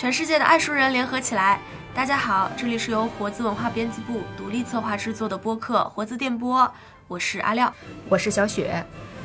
全世界的爱书人联合起来。大家好，这里是由活字文化编辑部独立策划制作的播客《活字电波》，我是阿廖，我是小雪。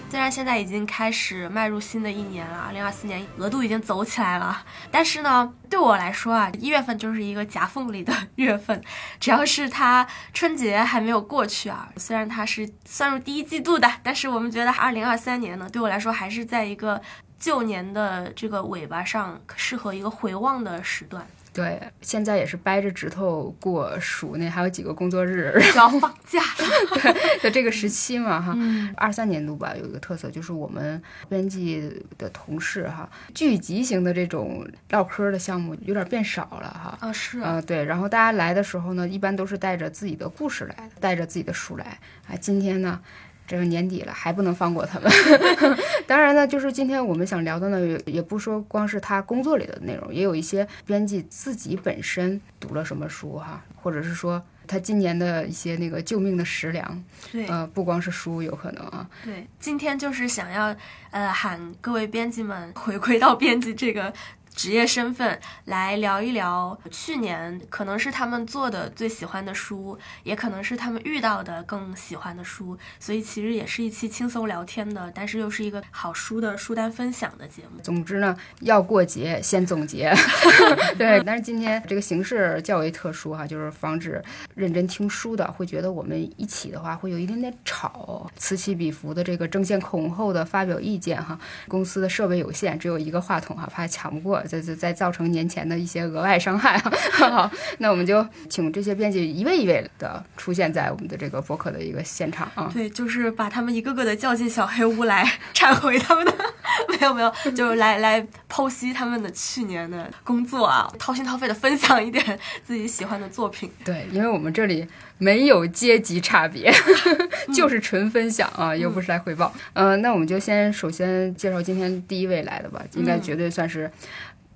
虽然现在已经开始迈入新的一年了，二零二四年额度已经走起来了，但是呢，对我来说啊，一月份就是一个夹缝里的 月份。只要是它春节还没有过去啊，虽然它是算入第一季度的，但是我们觉得二零二三年呢，对我来说还是在一个旧年的这个尾巴上，适合一个回望的时段。对，现在也是掰着指头过鼠那还有几个工作日 要放假了。在这个时期嘛哈。二三年度吧，有一个特色就是我们编辑的同事哈，聚集型的这种唠嗑的项目有点变少了哈。啊是啊对，然后大家来的时候呢，一般都是带着自己的故事来，带着自己的书来。啊，今天呢？这个年底了，还不能放过他们。当然呢，就是今天我们想聊的呢，也不说光是他工作里的内容，也有一些编辑自己本身读了什么书哈，或者是说他今年的一些那个救命的食粮。对，呃，不光是书有可能啊。对，今天就是想要呃喊各位编辑们回归到编辑这个。职业身份来聊一聊去年可能是他们做的最喜欢的书，也可能是他们遇到的更喜欢的书，所以其实也是一期轻松聊天的，但是又是一个好书的书单分享的节目。总之呢，要过节先总结，对。但是今天这个形式较为特殊哈，就是防止认真听书的会觉得我们一起的话会有一点点吵，此起彼伏的这个争先恐后的发表意见哈。公司的设备有限，只有一个话筒哈，怕抢不过。再再再造成年前的一些额外伤害 那我们就请这些编辑一位一位的出现在我们的这个博客的一个现场啊。对，就是把他们一个个的叫进小黑屋来 忏悔他们的，没有没有，就是来来剖析他们的去年的工作啊，掏心掏肺的分享一点自己喜欢的作品。对，因为我们这里没有阶级差别，就是纯分享啊，又不是来汇报。嗯，那我们就先首先介绍今天第一位来的吧，应该绝对算是。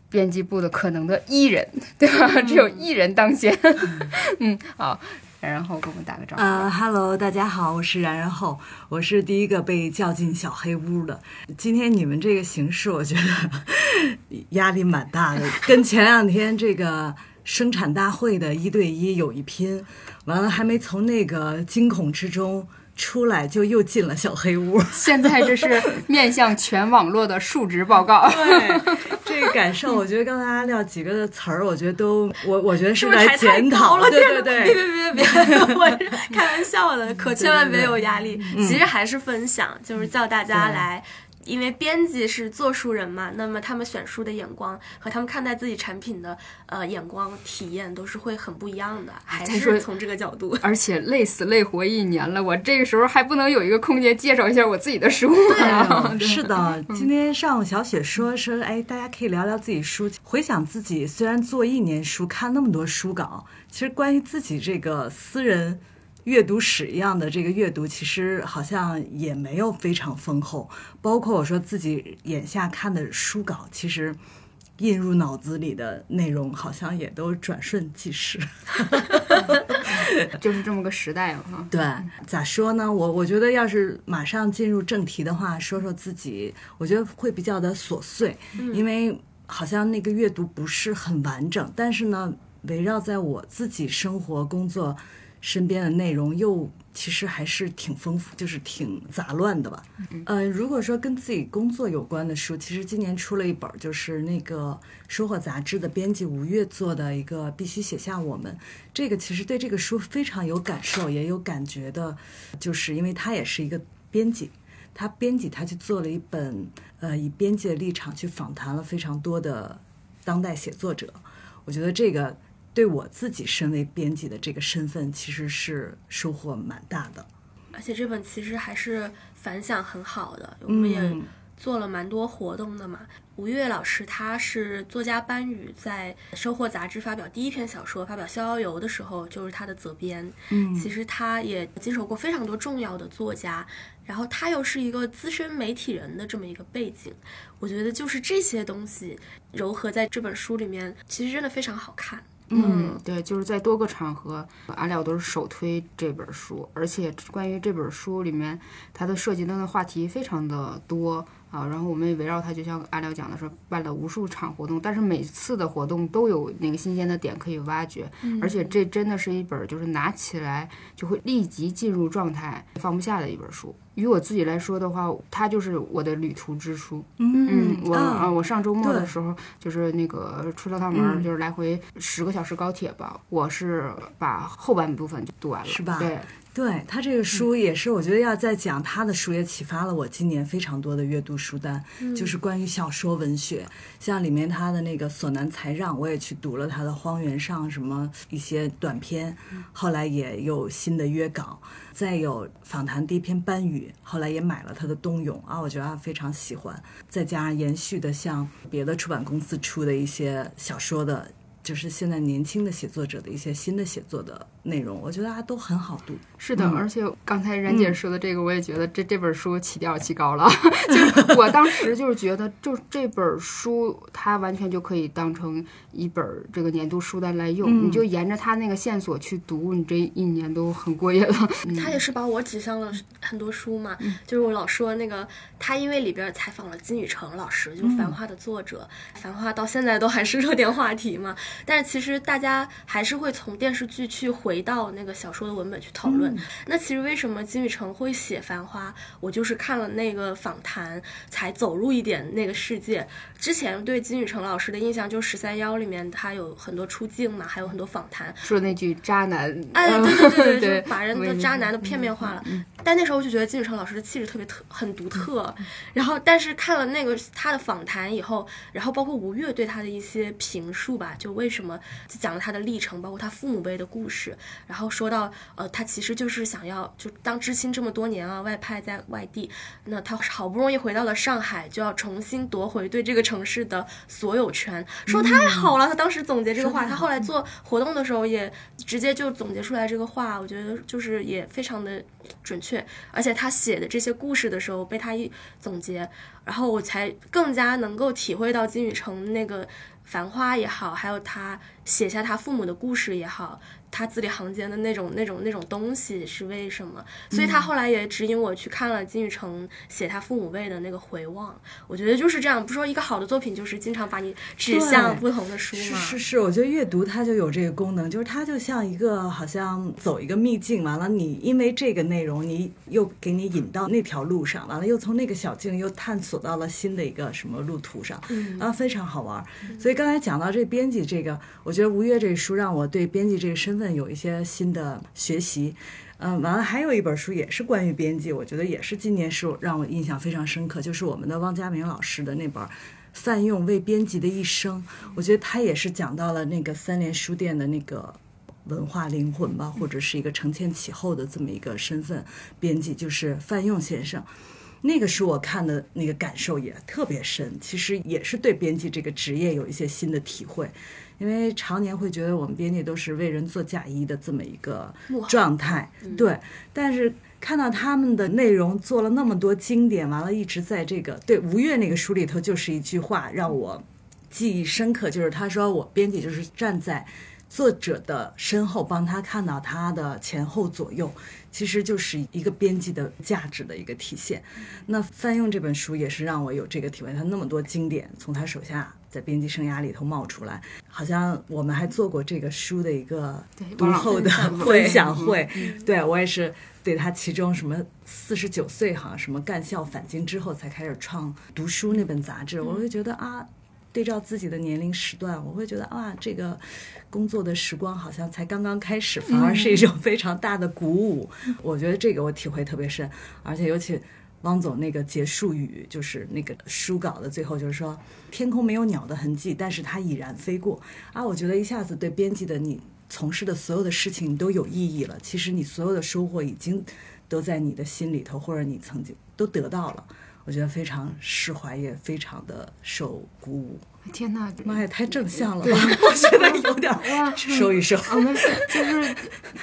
编辑部的可能的艺人，对吧？只有艺人当先。嗯，好，然然后给我们打个招呼。呃哈喽，大家好，我是然然后，我是第一个被叫进小黑屋的。今天你们这个形式，我觉得压力蛮大的，跟前两天这个生产大会的一对一有一拼，完了还没从那个惊恐之中。出来就又进了小黑屋，现在这是面向全网络的述职报告。对，这个感受，我觉得刚才阿廖几个词儿，我觉得都我我觉得是来检讨了。对对对，别别别别，我开玩笑的，可千万别有压力。其实还是分享，就是叫大家来。因为编辑是做书人嘛，那么他们选书的眼光和他们看待自己产品的呃眼光体验都是会很不一样的，还是从这个角度。而且累死累活一年了，我这个时候还不能有一个空间介绍一下我自己的书吗？是的，今天上午小雪说说，哎，大家可以聊聊自己书，回想自己虽然做一年书，看那么多书稿，其实关于自己这个私人。阅读史一样的这个阅读，其实好像也没有非常丰厚。包括我说自己眼下看的书稿，其实印入脑子里的内容，好像也都转瞬即逝。就是这么个时代了哈。对，咋说呢？我我觉得要是马上进入正题的话，说说自己，我觉得会比较的琐碎，因为好像那个阅读不是很完整。但是呢，围绕在我自己生活工作。身边的内容又其实还是挺丰富，就是挺杂乱的吧。呃，如果说跟自己工作有关的书，其实今年出了一本，就是那个《收获》杂志的编辑吴越做的一个《必须写下我们》。这个其实对这个书非常有感受，也有感觉的，就是因为他也是一个编辑，他编辑他去做了一本，呃，以编辑的立场去访谈了非常多的当代写作者。我觉得这个。对我自己身为编辑的这个身份，其实是收获蛮大的。而且这本其实还是反响很好的，我们也做了蛮多活动的嘛。吴越老师他是作家班宇在《收获》杂志发表第一篇小说，发表《逍遥游》的时候，就是他的责编。嗯，其实他也经手过非常多重要的作家，然后他又是一个资深媒体人的这么一个背景，我觉得就是这些东西糅合在这本书里面，其实真的非常好看。嗯，对，就是在多个场合，阿廖都是首推这本书，而且关于这本书里面，它的涉及的话题非常的多，啊，然后我们也围绕它，就像阿廖讲的说，办了无数场活动，但是每次的活动都有那个新鲜的点可以挖掘，而且这真的是一本就是拿起来就会立即进入状态、放不下的一本书。于我自己来说的话，它就是我的旅途之书。嗯，我啊，我上周末的时候就是那个出了趟门，就是来回十个小时高铁吧，我是把后半部分就读完了，是吧？对。对他这个书也是，我觉得要再讲他的书，也启发了我今年非常多的阅读书单，就是关于小说文学，像里面他的那个索南才让，我也去读了他的《荒原上》什么一些短篇，后来也有新的约稿，再有访谈第一篇班宇，后来也买了他的冬泳啊，我觉得非常喜欢，再加上延续的像别的出版公司出的一些小说的。就是现在年轻的写作者的一些新的写作的内容，我觉得大家都很好读。是的，而且刚才冉姐说的这个，我也觉得这这本书起调起高了。就是 我当时就是觉得，就这本书它完全就可以当成一本这个年度书单来用，你就沿着它那个线索去读，你这一年都很过瘾了。他也是把我指向了很多书嘛，就是我老说那个他因为里边采访了金宇澄老师，就是《繁花》的作者，《繁花》到现在都还是热点话题嘛。但是其实大家还是会从电视剧去回到那个小说的文本去讨论。那其实为什么金宇澄会写《繁花》？我就是看了那个访谈才走入一点那个世界。之前对金宇澄老师的印象就是《十三幺》里面他有很多出镜嘛，还有很多访谈，说那句渣男，哎，对对对对，就把人的渣男都片面化了。但那时候我就觉得金宇澄老师的气质特别特很独特。然后，但是看了那个他的访谈以后，然后包括吴越对他的一些评述吧，就为什么就讲了他的历程，包括他父母辈的故事，然后说到呃，他其实就是想要就当知青这么多年啊，外派在外地，那他好不容易回到了上海，就要重新夺回对这个城市的所有权，说太好了。他当时总结这个话，他后来做活动的时候也直接就总结出来这个话，我觉得就是也非常的准确，而且他写的这些故事的时候被他一总结，然后我才更加能够体会到金宇澄那个。繁花也好，还有他写下他父母的故事也好。他字里行间的那种、那种、那种东西是为什么？所以他后来也指引我去看了金宇澄写他父母辈的那个回望。我觉得就是这样，不说一个好的作品就是经常把你指向不同的书吗？是是是，我觉得阅读它就有这个功能，就是它就像一个好像走一个秘境，完了你因为这个内容，你又给你引到那条路上，完了又从那个小径又探索到了新的一个什么路途上，啊，非常好玩。所以刚才讲到这编辑这个，我觉得吴越这书让我对编辑这个身。问有一些新的学习，嗯，完了还有一本书也是关于编辑，我觉得也是今年是让我印象非常深刻，就是我们的汪家明老师的那本《范用为编辑的一生》，我觉得他也是讲到了那个三联书店的那个文化灵魂吧，或者是一个承前启后的这么一个身份，编辑就是范用先生。那个书我看的那个感受也特别深，其实也是对编辑这个职业有一些新的体会。因为常年会觉得我们编辑都是为人做嫁衣的这么一个状态，对。但是看到他们的内容做了那么多经典，完了一直在这个对吴越那个书里头，就是一句话让我记忆深刻，就是他说我编辑就是站在作者的身后，帮他看到他的前后左右，其实就是一个编辑的价值的一个体现。那翻用这本书也是让我有这个体会，他那么多经典从他手下。在编辑生涯里头冒出来，好像我们还做过这个书的一个读后的 分享会。对我也是对他其中什么四十九岁哈什么干校返京之后才开始创读书那本杂志，我会觉得啊，对照自己的年龄时段，我会觉得啊，这个工作的时光好像才刚刚开始，反而是一种非常大的鼓舞。我觉得这个我体会特别深，而且尤其。汪总那个结束语就是那个书稿的最后，就是说天空没有鸟的痕迹，但是它已然飞过啊！我觉得一下子对编辑的你从事的所有的事情都有意义了。其实你所有的收获已经都在你的心里头，或者你曾经都得到了。我觉得非常释怀，也非常的受鼓舞。天哪，妈呀，太正向了吧！我觉得有点儿收一收。我们就是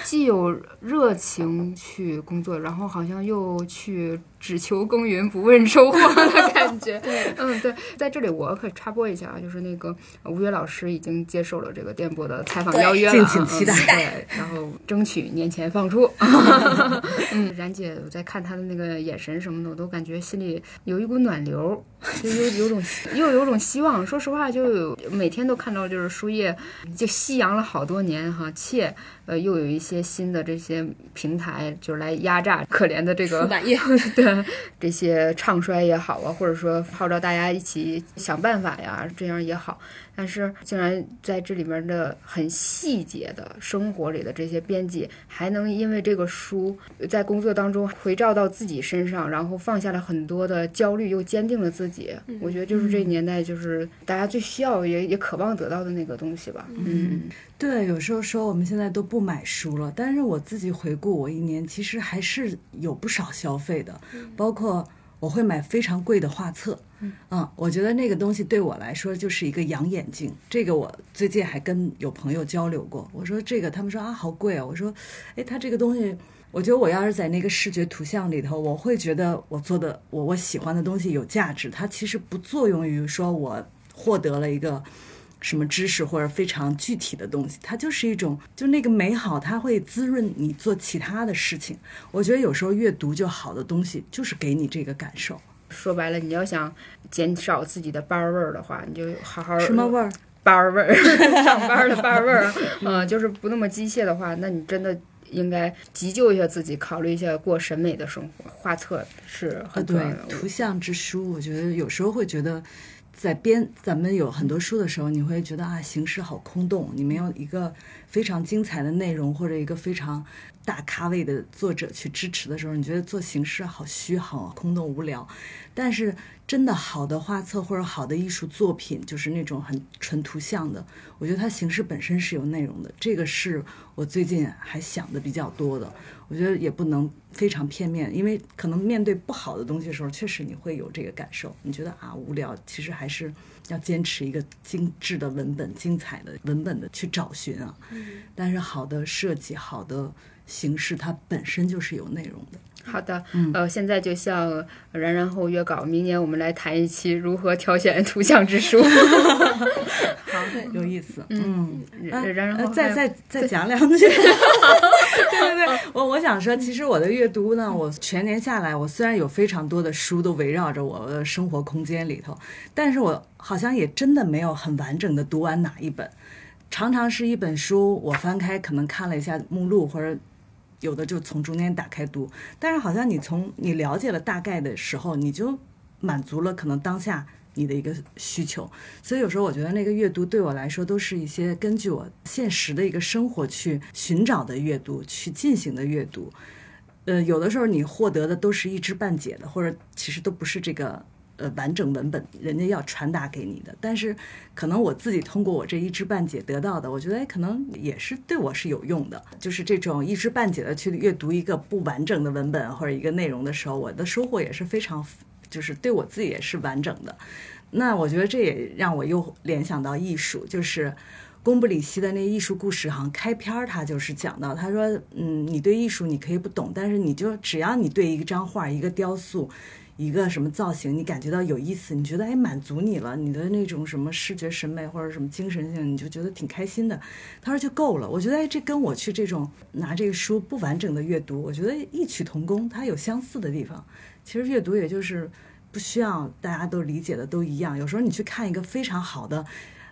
既有热情去工作，然后好像又去只求耕耘不问收获的 感觉。对，嗯，对，在这里我可插播一下啊，就是那个吴越老师已经接受了这个电波的采访邀约了，敬请期待嗯对，然后争取年前放出。嗯，然姐，我在看她的那个眼神什么的，我都感觉心里有一股暖流，就有有种又有种希望。说实话，就有每天都看到就是书页就夕阳了好多年哈，且呃又有一些新的这些平台就是来压榨可怜的这个出版业 对这些唱衰也好啊，或者说号召大家一起想办法呀，这样也好。但是竟然在这里面的很细节的生活里的这些编辑，还能因为这个书在工作当中回照到自己身上，然后放下了很多的焦虑，又坚定了自己。我觉得就是这年代，就是大家最需要也也渴望得到的那个东西吧。嗯，对，有时候说我们现在都不买书了，但是我自己回顾我一年，其实还是有不少消费的，包括我会买非常贵的画册。嗯，我觉得那个东西对我来说就是一个养眼镜。这个我最近还跟有朋友交流过，我说这个，他们说啊好贵啊，我说，哎，它这个东西，我觉得我要是在那个视觉图像里头，我会觉得我做的我我喜欢的东西有价值，它其实不作用于说我获得了一个。什么知识或者非常具体的东西，它就是一种，就那个美好，它会滋润你做其他的事情。我觉得有时候阅读就好的东西，就是给你这个感受。说白了，你要想减少自己的班味儿的话，你就好好什么味儿？班味儿，上班的班味儿，嗯，就是不那么机械的话，那你真的应该急救一下自己，考虑一下过审美的生活。画册是很重要的，，图像之书，我觉得有时候会觉得，在编咱们有很多书的时候，你会觉得啊，形式好空洞，你没有一个非常精彩的内容或者一个非常大咖位的作者去支持的时候，你觉得做形式好虚，好空洞无聊。但是真的好的画册或者好的艺术作品，就是那种很纯图像的，我觉得它形式本身是有内容的，这个是我最近还想的比较多的。我觉得也不能非常片面，因为可能面对不好的东西的时候，确实你会有这个感受，你觉得啊无聊，其实还是要坚持一个精致的文本、精彩的文本的去找寻啊。但是好的设计、好的形式，它本身就是有内容的。好的，呃，现在就向然然后约稿，明年我们来谈一期如何挑选图像之书。好，有意思，嗯，啊然然呃后再再再讲两句。对对对，我我想说，其实我的阅读呢，我全年下来，我虽然有非常多的书都围绕着我的生活空间里头，但是我好像也真的没有很完整的读完哪一本。常常是一本书，我翻开可能看了一下目录，或者有的就从中间打开读，但是好像你从你了解了大概的时候，你就满足了可能当下你的一个需求。所以有时候我觉得那个阅读对我来说都是一些根据我现实的一个生活去寻找的阅读，去进行的阅读。呃，有的时候你获得的都是一知半解的，或者其实都不是这个呃完整文本人家要传达给你的。但是可能我自己通过我这一知半解得到的，我觉得，可能也是对我是有用的。就是这种一知半解的去阅读一个不完整的文本或者一个内容的时候，我的收获也是非常，就是对我自己也是完整的。那我觉得这也让我又联想到艺术，就是宫布里希的那艺术故事，好像开篇儿他就是讲到，他说，嗯，你对艺术你可以不懂，但是你就只要你对一张画、一个雕塑、一个什么造型，你感觉到有意思，你觉得哎满足你了，你的那种什么视觉审美或者什么精神性，你就觉得挺开心的。他说就够了。我觉得哎，这跟我去这种拿这个书不完整的阅读，我觉得异曲同工，它有相似的地方。其实阅读也就是不需要大家都理解的都一样。有时候你去看一个非常好的、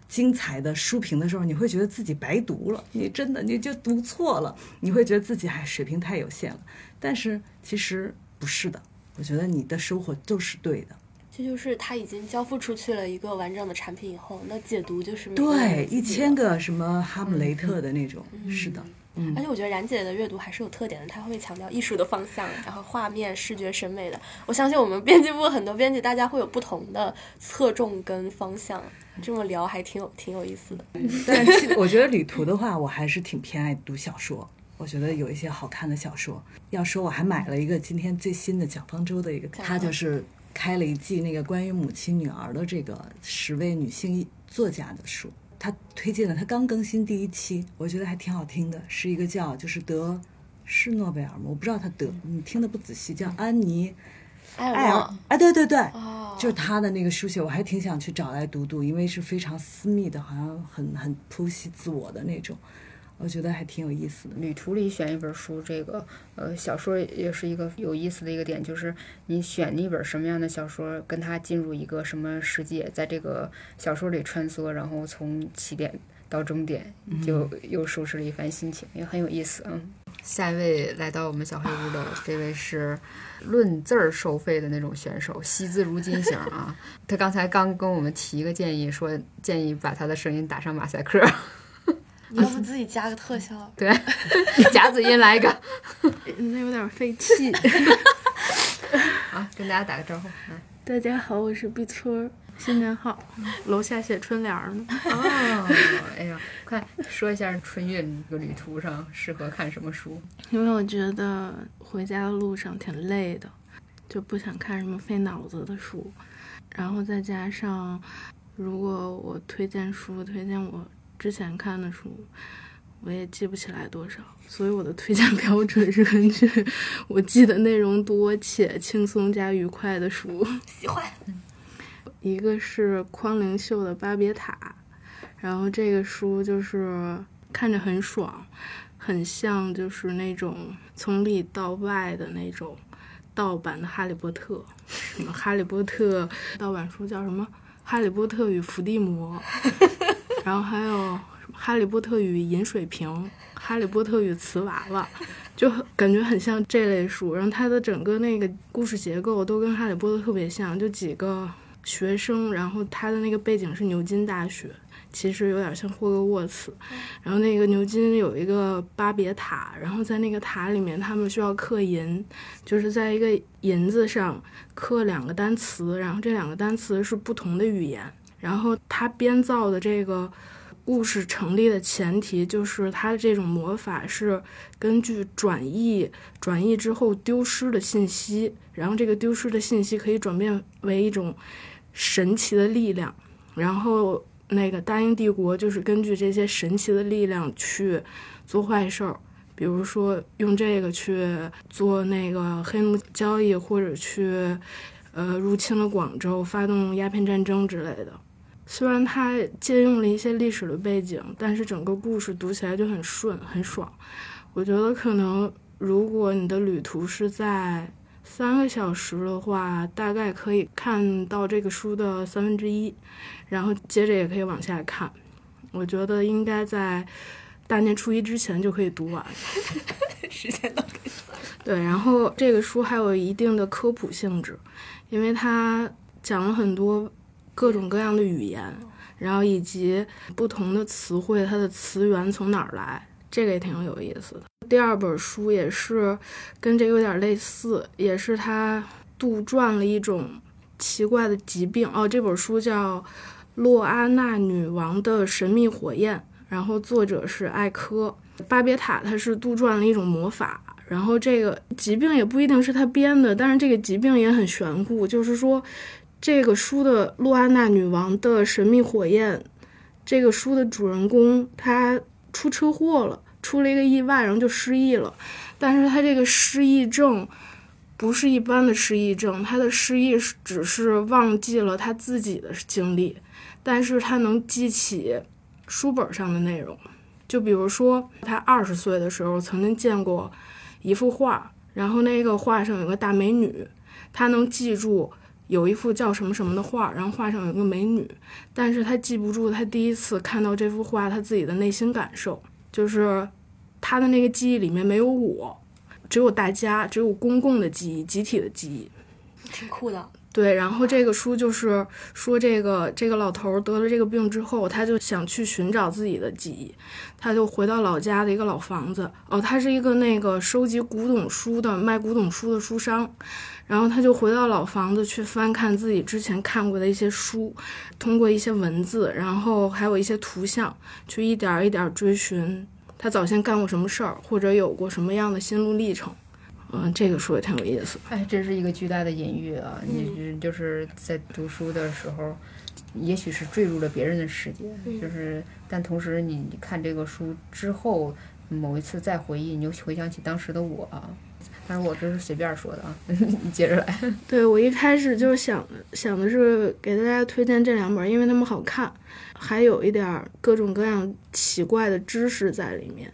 精彩的书评的时候，你会觉得自己白读了，你真的你就读错了，你会觉得自己还水平太有限了。但是其实不是的，我觉得你的收获就是对的。这就是他已经交付出去了一个完整的产品以后，那解读就是对，一千。个什么哈姆雷特的那种，是的，嗯而且我觉得冉姐的阅读还是有特点的，她会强调艺术的方向，然后画面、视觉审美的。我相信我们编辑部很多编辑，大家会有不同的侧重跟方向。这么聊还挺有挺有意思的。但是我觉得旅途的话，我还是挺偏爱读小说。我觉得有一些好看的小说。要说我还买了一个今天最新的蒋方舟的一个，他就是开了一季那个关于母亲女儿的这个十位女性作家的书，他推荐了他刚更新第一期，我觉得还挺好听的，是一个叫就是得是诺贝尔吗？我不知道他得，你听的不仔细，叫安妮艾艾尔尔，啊，对对对，哦，就是他的那个书写，我还挺想去找来读读，因为是非常私密的，好像很很剖析自我的那种，我觉得还挺有意思的。旅途里选一本书，这个呃小说也是一个有意思的一个点，就是你选一本什么样的小说，跟它进入一个什么世界，在这个小说里穿梭，然后从起点到终点，就又收拾了一番心情，也很有意思。嗯，下一位来到我们小黑屋的这位是论字儿收费的那种选手，惜字如金型啊。他刚才刚跟我们提一个建议，说建议把他的声音打上马赛克。你要不自己加个特效？对，夹子音来一个。那有点费气。好，跟大家打个招呼。来，大家好，我是碧村，新年好。楼下写春联儿呢。哦，哎呀，快说一下春运这个旅途上适合看什么书？因为我觉得回家的路上挺累的，就不想看什么费脑子的书。然后再加上，如果我推荐书，推荐我之前看的书，我也记不起来多少，所以我的推荐标准是根据我记得内容多且轻松加愉快的书。喜欢。一个是匡灵秀的《巴别塔》，然后这个书就是看着很爽，很像就是那种从里到外的那种盗版的《哈利波特》，什么《哈利波特》盗版书叫什么《哈利波特与伏地魔》，然后还有《哈利波特与饮水瓶》《哈利波特与瓷娃娃》，就很感觉很像这类书。然后它的整个那个故事结构都跟《哈利波特》特别像，就几个。学生，然后他的那个背景是牛津大学，其实有点像霍格沃茨。然后那个牛津有一个巴别塔，然后在那个塔里面，他们需要刻银，就是在一个银子上刻两个单词，然后这两个单词是不同的语言。然后他编造的这个故事成立的前提就是他的这种魔法是根据转译，转译之后丢失的信息，然后这个丢失的信息可以转变为一种。神奇的力量，然后那个大英帝国就是根据这些神奇的力量去做坏事儿，比如说用这个去做那个黑奴交易，或者去呃入侵了广州，发动鸦片战争之类的。虽然它借用了一些历史的背景，但是整个故事读起来就很顺很爽。我觉得可能如果你的旅途是在。三个小时的话，大概可以看到这个书的三分之一，然后接着也可以往下看。我觉得应该在大年初一之前就可以读完。时间都给算。对，然后这个书还有一定的科普性质，因为它讲了很多各种各样的语言，然后以及不同的词汇，它的词源从哪儿来。这个也挺有意思的。第二本书也是跟这个有点类似，也是他杜撰了一种奇怪的疾病哦。这本书叫《洛阿娜女王的神秘火焰》，然后作者是艾科巴别塔，他是杜撰了一种魔法。然后这个疾病也不一定是他编的，但是这个疾病也很玄乎。就是说，这个书的《洛安娜女王的神秘火焰》，这个书的主人公他出车祸了。出了一个意外，然后就失忆了。但是他这个失忆症不是一般的失忆症，他的失忆只是忘记了他自己的经历，但是他能记起书本上的内容。就比如说，他二十岁的时候曾经见过一幅画，然后那个画上有个大美女，他能记住有一幅叫什么什么的画，然后画上有个美女，但是他记不住他第一次看到这幅画他自己的内心感受。就是他的那个记忆里面没有我，只有大家，只有公共的记忆、集体的记忆，挺酷的。对，然后这个书就是说，这个这个老头得了这个病之后，他就想去寻找自己的记忆，他就回到老家的一个老房子。哦，他是一个那个收集古董书的卖古董书的书商，然后他就回到老房子去翻看自己之前看过的一些书，通过一些文字，然后还有一些图像，去一点一点追寻他早先干过什么事儿，或者有过什么样的心路历程。嗯，这个书也挺有意思。哎，这是一个巨大的隐喻啊！嗯你就是在读书的时候，也许是坠入了别人的世界，嗯就是但同时你你看这个书之后，某一次再回忆，你又回想起当时的我啊。但是我这是随便说的啊，你接着来。对我一开始就想想的是给大家推荐这两本，因为它们好看，还有一点儿各种各样奇怪的知识在里面。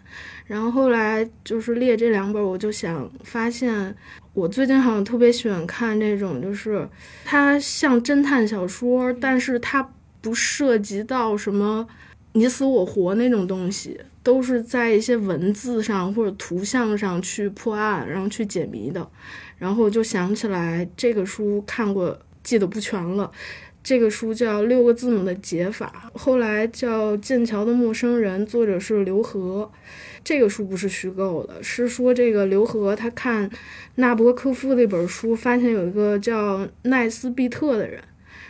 然后后来就是列这两本，我就想发现，我最近好像特别喜欢看这种，就是它像侦探小说，但是它不涉及到什么你死我活那种东西，都是在一些文字上或者图像上去破案，然后去解谜的。然后就想起来这个书看过，记得不全了。这个书叫《六个字母的解法》，后来叫《剑桥的陌生人》，作者是刘和。这个书不是虚构的，是说这个刘和他看纳博科夫那本书，发现有一个叫奈斯毕特的人，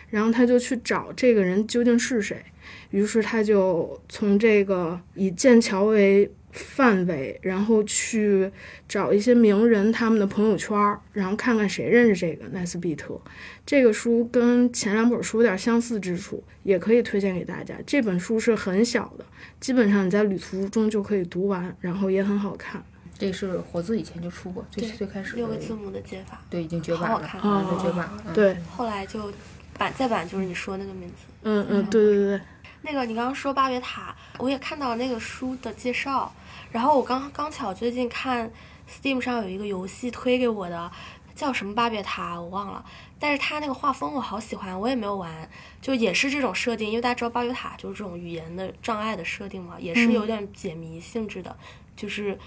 然后他就去找这个人究竟是谁。于是他就从这个以剑桥为范围，然后去找一些名人他们的朋友圈儿，然后看看谁认识这个奈斯比特。这个书跟前两本书有点相似之处，也可以推荐给大家。这本书是很小的，基本上你在旅途中就可以读完，然后也很好看。这是活字以前就出过，最对最开始六个字母的解法，对已经绝版了，绝版对，后来就版再版就是你说那个名字。嗯嗯，对对对对，那个你刚刚说巴别塔，我也看到那个书的介绍，然后我刚刚巧最近看 Steam 上有一个游戏推给我的，叫什么巴别塔我忘了，但是它那个画风我好喜欢，我也没有玩，就也是这种设定，因为大家知道巴别塔就是这种语言的障碍的设定嘛，也是有点解谜性质的，就是。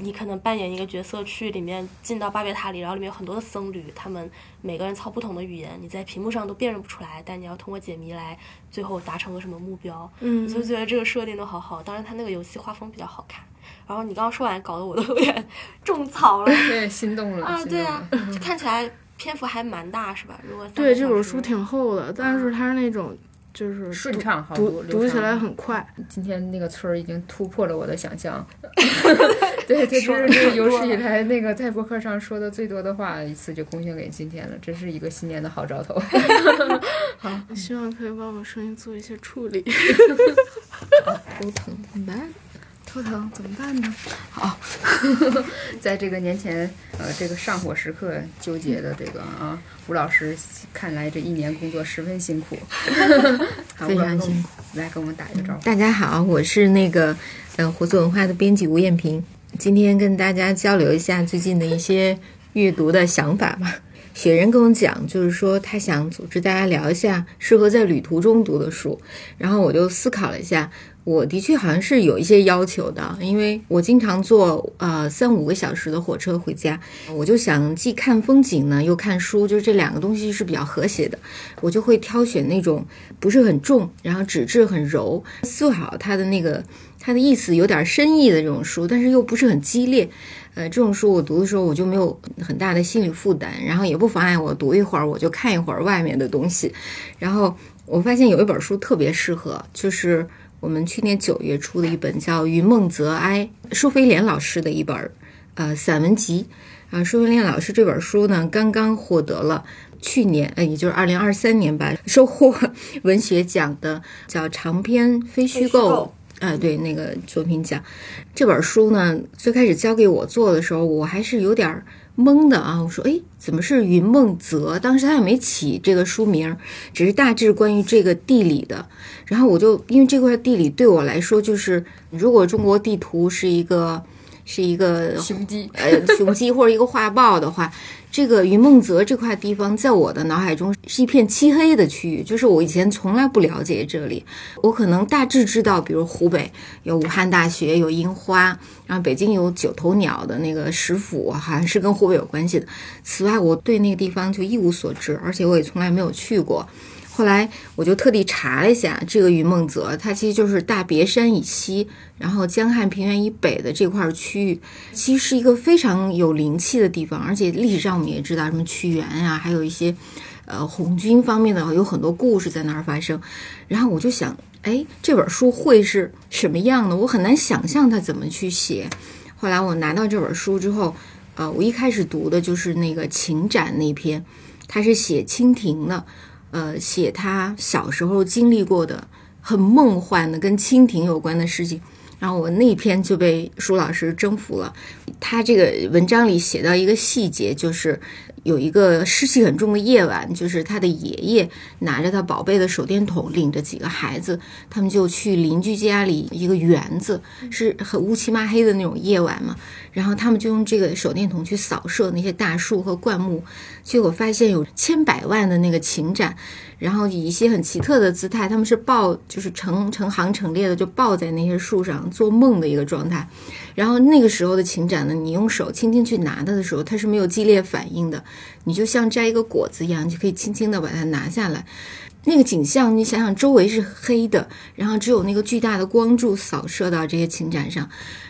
你可能扮演一个角色去里面进到巴别塔里，然后里面有很多的僧侣，他们每个人操不同的语言，你在屏幕上都辨认不出来，但你要通过解谜来最后达成个什么目标。嗯我就觉得这个设定都好好，当然它那个游戏画风比较好看。然后你刚刚说完，搞得我都有点 种草了对，心动了啊！对啊，就看起来篇幅还蛮大，是吧？如果 对，这本书挺厚的，但是它是那种就是顺畅好读读起来很快。今天那个村儿已经突破了我的想象，对，这是这有史以来那个在博客上说的最多的话，一次就贡献给今天了，真是一个新年的好兆头。好希望可以帮我声音做一些处理。头疼怎么办？头疼怎么办呢？好，在这个年前，呃，这个上火时刻纠结的这个啊，吴老师看来这一年工作十分辛苦，好非常辛苦。来跟我们打一个招呼。大家好，我是那个呃胡子文化的编辑吴艳萍，今天跟大家交流一下最近的一些阅读的想法吧。雪人跟我讲，就是说他想组织大家聊一下适合在旅途中读的书，然后我就思考了一下，我的确好像是有一些要求的，因为我经常坐呃三五个小时的火车回家，我就想既看风景呢又看书，就是这两个东西是比较和谐的，我就会挑选那种不是很重，然后纸质很柔，最好它的那个它的意思有点深意的这种书，但是又不是很激烈。呃，这种书我读的时候，我就没有很大的心理负担，然后也不妨碍我读一会儿，我就看一会儿外面的东西。然后我发现有一本书特别适合，就是我们去年九月出的一本叫《云梦泽哀》，舒飞莲老师的一本呃散文集。啊，舒飞莲老师这本书呢，刚刚获得了去年，呃，也就是二零二三年吧，收获文学奖的叫长篇非虚构构。啊、对那个作品奖，这本书呢，最开始交给我做的时候，我还是有点儿懵的啊。我说，哎，怎么是云梦泽？当时他也没起这个书名，只是大致关于这个地理的。然后我就因为这块地理对我来说，就是如果中国地图是一个是一个 雄鸡，呃雄鸡或者一个画报的话，这个云梦泽这块地方在我的脑海中是一片漆黑的区域，就是我以前从来不了解这里。我可能大致知道，比如湖北有武汉大学，有樱花，然后北京有九头鸟的那个石府，好像是跟湖北有关系的。此外，我对那个地方就一无所知，而且我也从来没有去过。后来我就特地查了一下，这个云梦泽，它其实就是大别山以西，然后江汉平原以北的这块区域，其实是一个非常有灵气的地方，而且历史上我们也知道，什么屈原呀、还有一些呃红军方面的有很多故事在那儿发生。然后我就想，哎，这本书会是什么样的？我很难想象他怎么去写。后来我拿到这本书之后，呃，我一开始读的就是那个情展那篇，他是写蜻蜓的，呃，写他小时候经历过的很梦幻的跟蜻蜓有关的事情。然后我那篇就被舒老师征服了。他这个文章里写到一个细节，就是有一个湿气很重的夜晚，就是他的爷爷拿着他宝贝的手电筒，领着几个孩子，他们就去邻居家里一个园子，是很乌漆嘛黑的那种夜晚嘛。然后他们就用这个手电筒去扫射那些大树和灌木，结果发现有千百万的那个情展。然后以一些很奇特的姿态，他们是抱，就是成成行成列的，就抱在那些树上做梦的一个状态。然后那个时候的禽展呢，你用手轻轻去拿它的时候，它是没有激烈反应的，你就像摘一个果子一样，就可以轻轻的把它拿下来。那个景象，你想想，周围是黑的，然后只有那个巨大的光柱扫射到这些禽展上。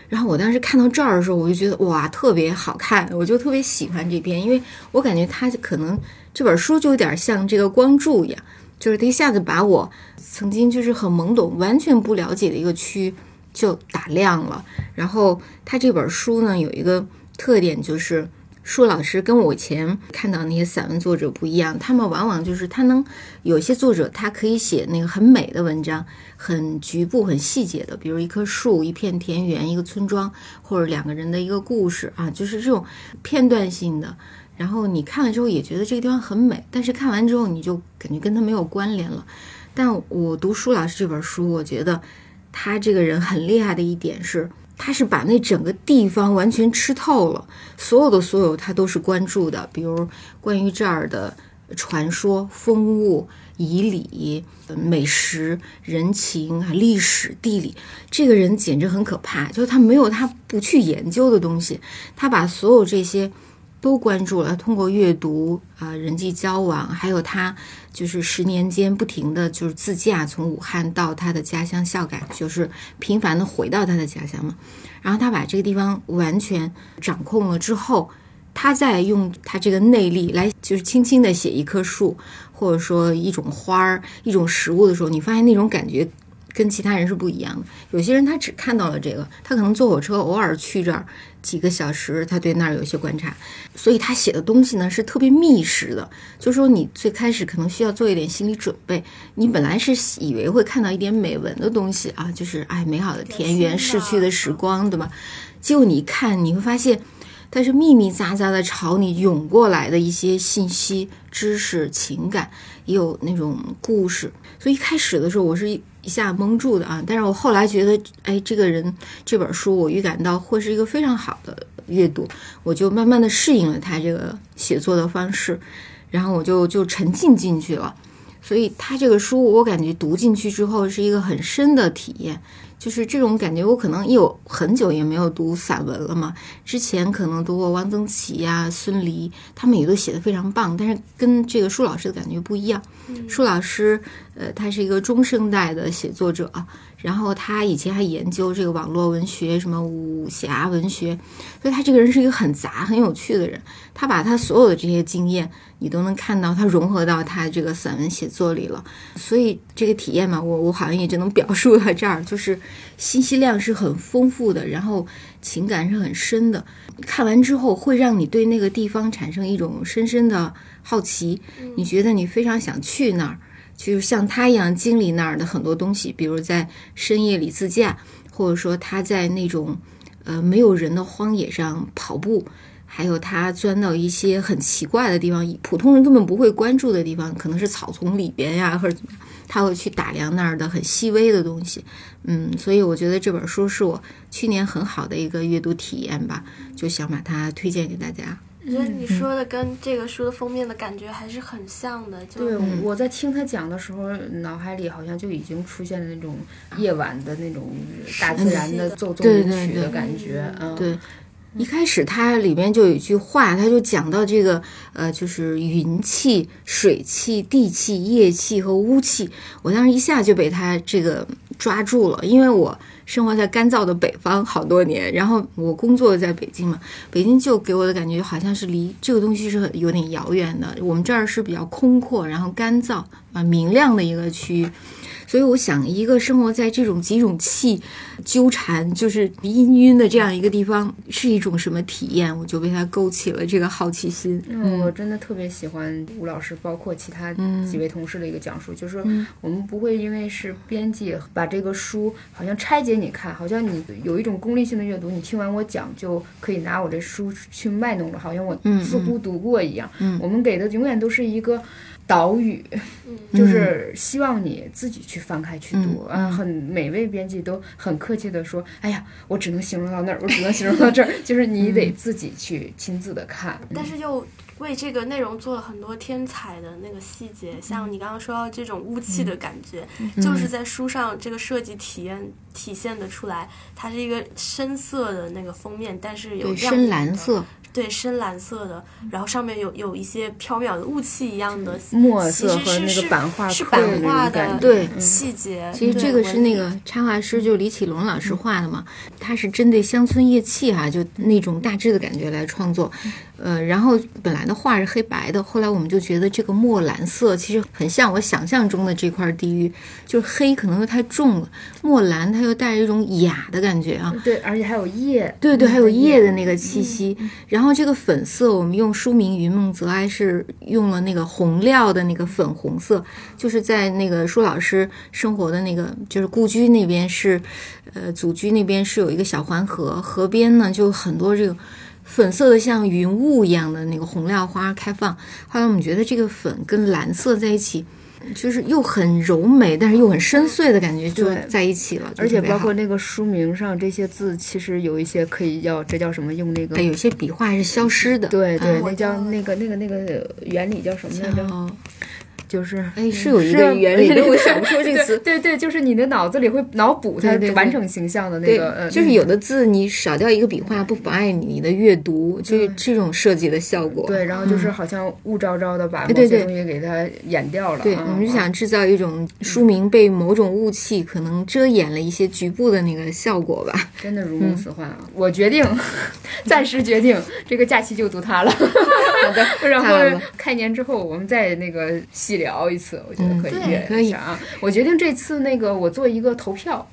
然后我当时看到这儿的时候，我就觉得哇，特别好看，我就特别喜欢这篇，因为我感觉它可能。这本书就有点像这个光柱一样，就是它一下子把我曾经就是很懵懂、完全不了解的一个区就打亮了。然后他这本书呢有一个特点，就是舒老师跟我以前看到那些散文作者不一样，他们往往就是他能有些作者他可以写那个很美的文章，很局部、很细节的，比如一棵树、一片田园、一个村庄，或者两个人的一个故事啊，就是这种片段性的。然后你看了之后也觉得这个地方很美，但是看完之后你就感觉跟他没有关联了。但我读舒老师这本书，我觉得他这个人很厉害的一点是，他是把那整个地方完全吃透了，所有的所有他都是关注的，比如关于这儿的传说、风物、仪礼、美食、人情啊、历史、地理。这个人简直很可怕，就是他没有他不去研究的东西，他把所有这些。都关注了，通过阅读啊，人际交往，还有他就是十年间不停的就是自驾从武汉到他的家乡孝感，就是频繁的回到他的家乡嘛。然后他把这个地方完全掌控了之后，他再用他这个内力来，就是轻轻的写一棵树，或者说一种花儿、一种食物的时候，你发现那种感觉跟其他人是不一样的。有些人他只看到了这个，他可能坐火车偶尔去这儿。几个小时，他对那儿有一些观察，所以他写的东西呢是特别密实的。就说你最开始可能需要做一点心理准备，你本来是以为会看到一点美文的东西啊，就是哎美好的田园逝去的时光，对吧？结果你一看，你会发现它是密密匝匝的朝你涌过来的一些信息、知识、情感，也有那种故事。所以一开始的时候，我是。一下蒙住的啊！但是我后来觉得，哎，这个人这本书，我预感到会是一个非常好的阅读，我就慢慢的适应了他这个写作的方式，然后我就就沉浸进去了。所以他这个书，我感觉读进去之后是一个很深的体验。就是这种感觉，我可能有很久也没有读散文了嘛。之前可能读过汪曾祺呀、孙犁，他们也都写的非常棒，但是跟这个舒老师的感觉不一样。舒老师，呃，他是一个中生代的写作者。然后他以前还研究这个网络文学，什么武侠文学，所以他这个人是一个很杂、很有趣的人。他把他所有的这些经验，你都能看到，他融合到他这个散文写作里了。所以这个体验嘛，我我好像也只能 表述到这儿，就是信息量是很丰富的，然后情感是很深的。看完之后会让你对那个地方产生一种深深的好奇，你觉得你非常想去那儿。就是像他一样经历那儿的很多东西，比如在深夜里自驾，或者说他在那种呃没有人的荒野上跑步，还有他钻到一些很奇怪的地方，普通人根本不会关注的地方，可能是草丛里边呀，或者怎么样，他会去打量那儿的很细微的东西。嗯，所以我觉得这本书是我去年很好的一个阅读体验吧，就想把它推荐给大家。我觉得你说的跟这个书的封面的感觉还是很像的。就对，我在听他讲的时候，脑海里好像就已经出现了那种夜晚的那种大自然的奏奏鸣曲的感觉。嗯，对。一开始它里面就有一句话，他就讲到这个呃，就是云气、水气、地气、液气和污气。我当时一下就被他这个抓住了，因为我生活在干燥的北方好多年，然后我工作在北京嘛，北京就给我的感觉好像是离这个东西是很有点遥远的。我们这儿是比较空阔，然后干燥啊明亮的一个区域。所以我想，一个生活在这种几种气纠缠，就是氤氲的这样一个地方，是一种什么体验？我就被它勾起了这个好奇心。嗯，我真的特别喜欢吴老师，包括其他几位同事的一个讲述，就是我们不会因为是编辑把这个书好像拆解你看，好像你有一种功利性的阅读，你听完我讲就可以拿我这书去卖弄了，好像我似乎读过一样。嗯我们给的永远都是一个。岛屿，就是希望你自己去翻开去读啊。很每位编辑都很客气的说：“哎呀，我只能形容到那儿，我只能形容到这儿。”就是你得自己去亲自的看。但是又为这个内容做了很多添彩的那个细节，像你刚刚说到这种雾气的感觉，就是在书上这个设计体验体现的出来。它是一个深色的那个封面，但是有对深蓝色。对，深蓝色的，然后上面有有一些飘渺的雾气一样的墨色和那个版画，是版画的对细节。其实这个是那个插画师就李启龙老师画的嘛，他是针对乡村夜气哈，就那种大致的感觉来创作。呃，然后本来的画是黑白的，后来我们就觉得这个墨蓝色其实很像我想象中的这块地域，就是黑可能又太重了，墨蓝它又带着一种雅的感觉啊。对，而且还有叶，对对，还有叶的那个气息。然后这个粉色，我们用书名《云梦泽哀》是用了那个红料的那个粉红色，就是在那个舒老师生活的那个就是故居那边是，呃，祖居那边是有一个小环河，河边呢就很多这个。粉色的像云雾一样的那个红料花开放，后来我们觉得这个粉跟蓝色在一起，就是又很柔美，但是又很深邃的感觉就在一起了。而且包括那个书名上这些字，其实有一些可以叫这叫什么？用那个有些笔画是消失的。对对，那叫那个那个那个原理叫什么来着？就是哎，是有一个原理，我想不出这个词。对对，就是你的脑子里会脑补它完整形象的那个。就是有的字你少掉一个笔画，不妨碍你的阅读，就是这种设计的效果。对，然后就是好像雾昭昭的把某些东西给它掩掉了。对，我们就想制造一种书名被某种雾气可能遮掩了一些局部的那个效果吧。真的如梦似幻啊！我决定，暂时决定这个假期就读它了。好的，然后开年之后我们再那个细。聊一次，我觉得可以约一下啊！我决定这次那个我做一个投票，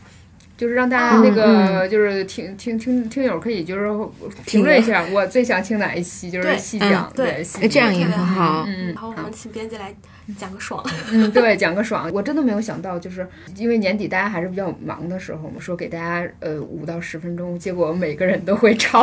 就是让大家那个就是听听听听友可以就是评论一下，我最想听哪一期，就是细讲对，这样也很好。嗯，然后我们请编辑来。讲个爽，嗯，对，讲个爽。我真的没有想到，就是因为年底大家还是比较忙的时候，嘛说给大家呃五到十分钟，结果每个人都会超，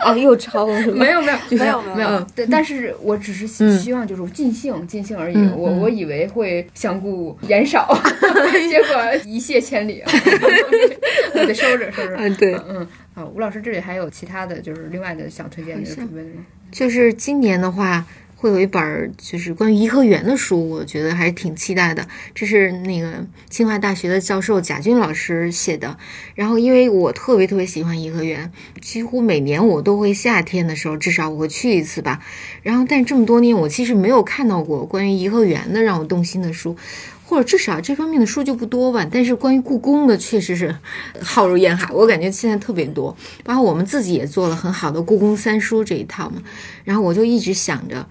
啊，又超了，没有没有没有没有，对，但是我只是希望就是尽兴尽兴而已。我我以为会相顾言少，结果一泻千里，我得收着收着。嗯，对，嗯，啊，吴老师这里还有其他的就是另外的想推荐的准备的吗？就是今年的话。会有一本就是关于颐和园的书，我觉得还是挺期待的。这是那个清华大学的教授贾军老师写的。然后，因为我特别特别喜欢颐和园，几乎每年我都会夏天的时候至少我会去一次吧。然后，但这么多年我其实没有看到过关于颐和园的让我动心的书，或者至少这方面的书就不多吧。但是关于故宫的确实是浩如烟海，我感觉现在特别多。包括我们自己也做了很好的故宫三书这一套嘛。然后我就一直想着。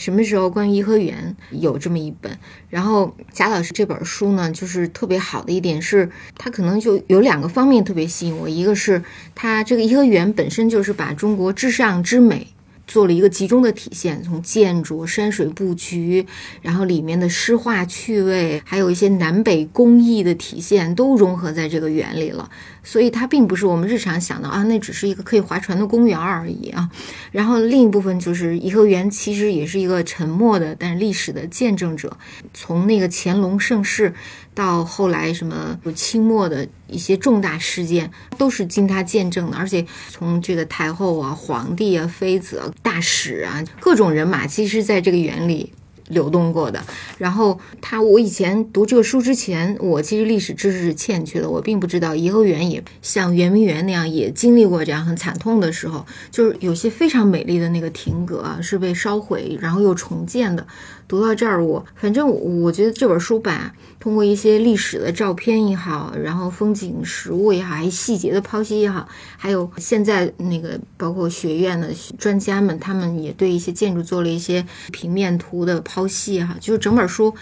什么时候关于颐和园有这么一本？然后贾老师这本书呢，就是特别好的一点是，它可能就有两个方面特别吸引我。一个是它这个颐和园本身就是把中国至上之美做了一个集中的体现，从建筑、山水布局，然后里面的诗画趣味，还有一些南北工艺的体现，都融合在这个园里了。所以它并不是我们日常想的啊，那只是一个可以划船的公园而已啊。然后另一部分就是颐和园，其实也是一个沉默的，但是历史的见证者。从那个乾隆盛世到后来什么清末的一些重大事件，都是经他见证的。而且从这个太后啊、皇帝啊、妃子、啊大使啊，各种人马，其实在这个园里。流动过的。然后他，我以前读这个书之前，我其实历史知识是欠缺的，我并不知道颐和园也像圆明园那样也经历过这样很惨痛的时候，就是有些非常美丽的那个亭阁啊是被烧毁，然后又重建的。读到这儿，我反正我觉得这本书吧，通过一些历史的照片也好，然后风景、实物也好，还细节的剖析也好，还有现在那个包括学院的专家们，他们也对一些建筑做了一些平面图的剖析哈，就是整本书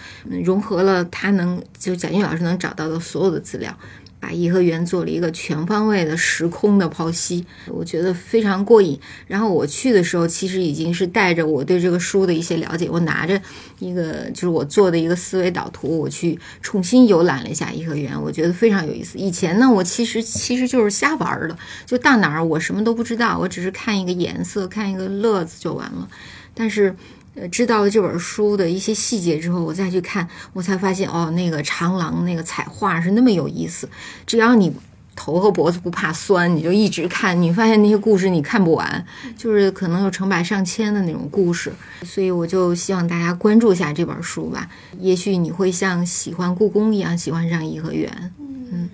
融合了他能就贾俊老师能找到的所有的资料。把颐和园做了一个全方位的时空的剖析，我觉得非常过瘾。然后我去的时候，其实已经是带着我对这个书的一些了解，我拿着一个就是我做的一个思维导图，我去重新游览了一下颐和园，我觉得非常有意思。以前呢，我其实其实就是瞎玩的，就到哪儿我什么都不知道，我只是看一个颜色，看一个乐子就完了。但是。呃，知道了这本书的一些细节之后，我再去看，我才发现哦，那个长廊那个彩画是那么有意思。只要你头和脖子不怕酸，你就一直看，你发现那些故事你看不完，就是可能有成百上千的那种故事。所以我就希望大家关注一下这本书吧，也许你会像喜欢故宫一样喜欢上颐和园。嗯，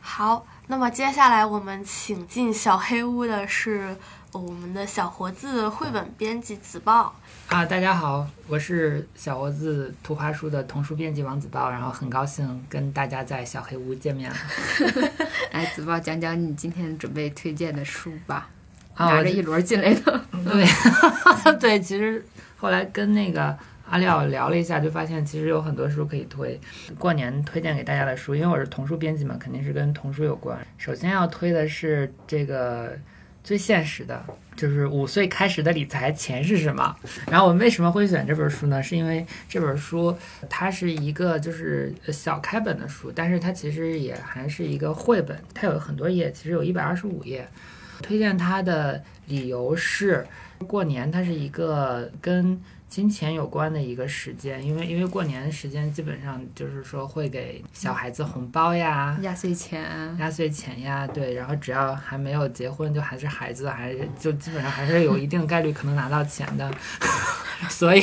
好，那么接下来我们请进小黑屋的是我们的小活字绘本编辑子豹。啊，大家好，我是小窝子图画书的童书编辑王子豹，然后很高兴跟大家在小黑屋见面了。来，子豹讲讲你今天准备推荐的书吧。啊，拿着一摞进来的。对，对，其实后来跟那个阿廖聊了一下，就发现其实有很多书可以推。过年推荐给大家的书，因为我是童书编辑嘛，肯定是跟童书有关。首先要推的是这个。最现实的就是五岁开始的理财，钱是什么？然后我们为什么会选这本书呢？是因为这本书它是一个就是小开本的书，但是它其实也还是一个绘本，它有很多页，其实有一百二十五页。推荐它的理由是，过年它是一个跟。金钱有关的一个时间，因为因为过年的时间基本上就是说会给小孩子红包呀、压岁钱、压岁钱呀，对，然后只要还没有结婚就还是孩子，还是就基本上还是有一定概率可能拿到钱的，所以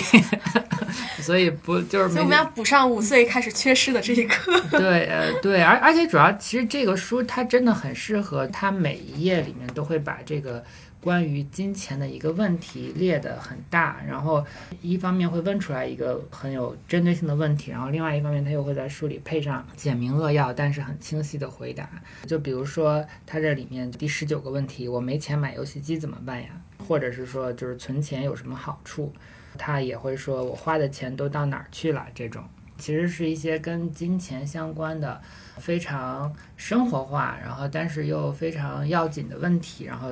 所以不就是所以我们要补上五岁开始缺失的这一课。对，呃，对，而而且主要其实这个书它真的很适合，它每一页里面都会把这个。关于金钱的一个问题列得很大，然后一方面会问出来一个很有针对性的问题，然后另外一方面他又会在书里配上简明扼要但是很清晰的回答。就比如说他这里面第十九个问题，我没钱买游戏机怎么办呀？或者是说就是存钱有什么好处？他也会说我花的钱都到哪儿去了？这种其实是一些跟金钱相关的。非常生活化，然后但是又非常要紧的问题，然后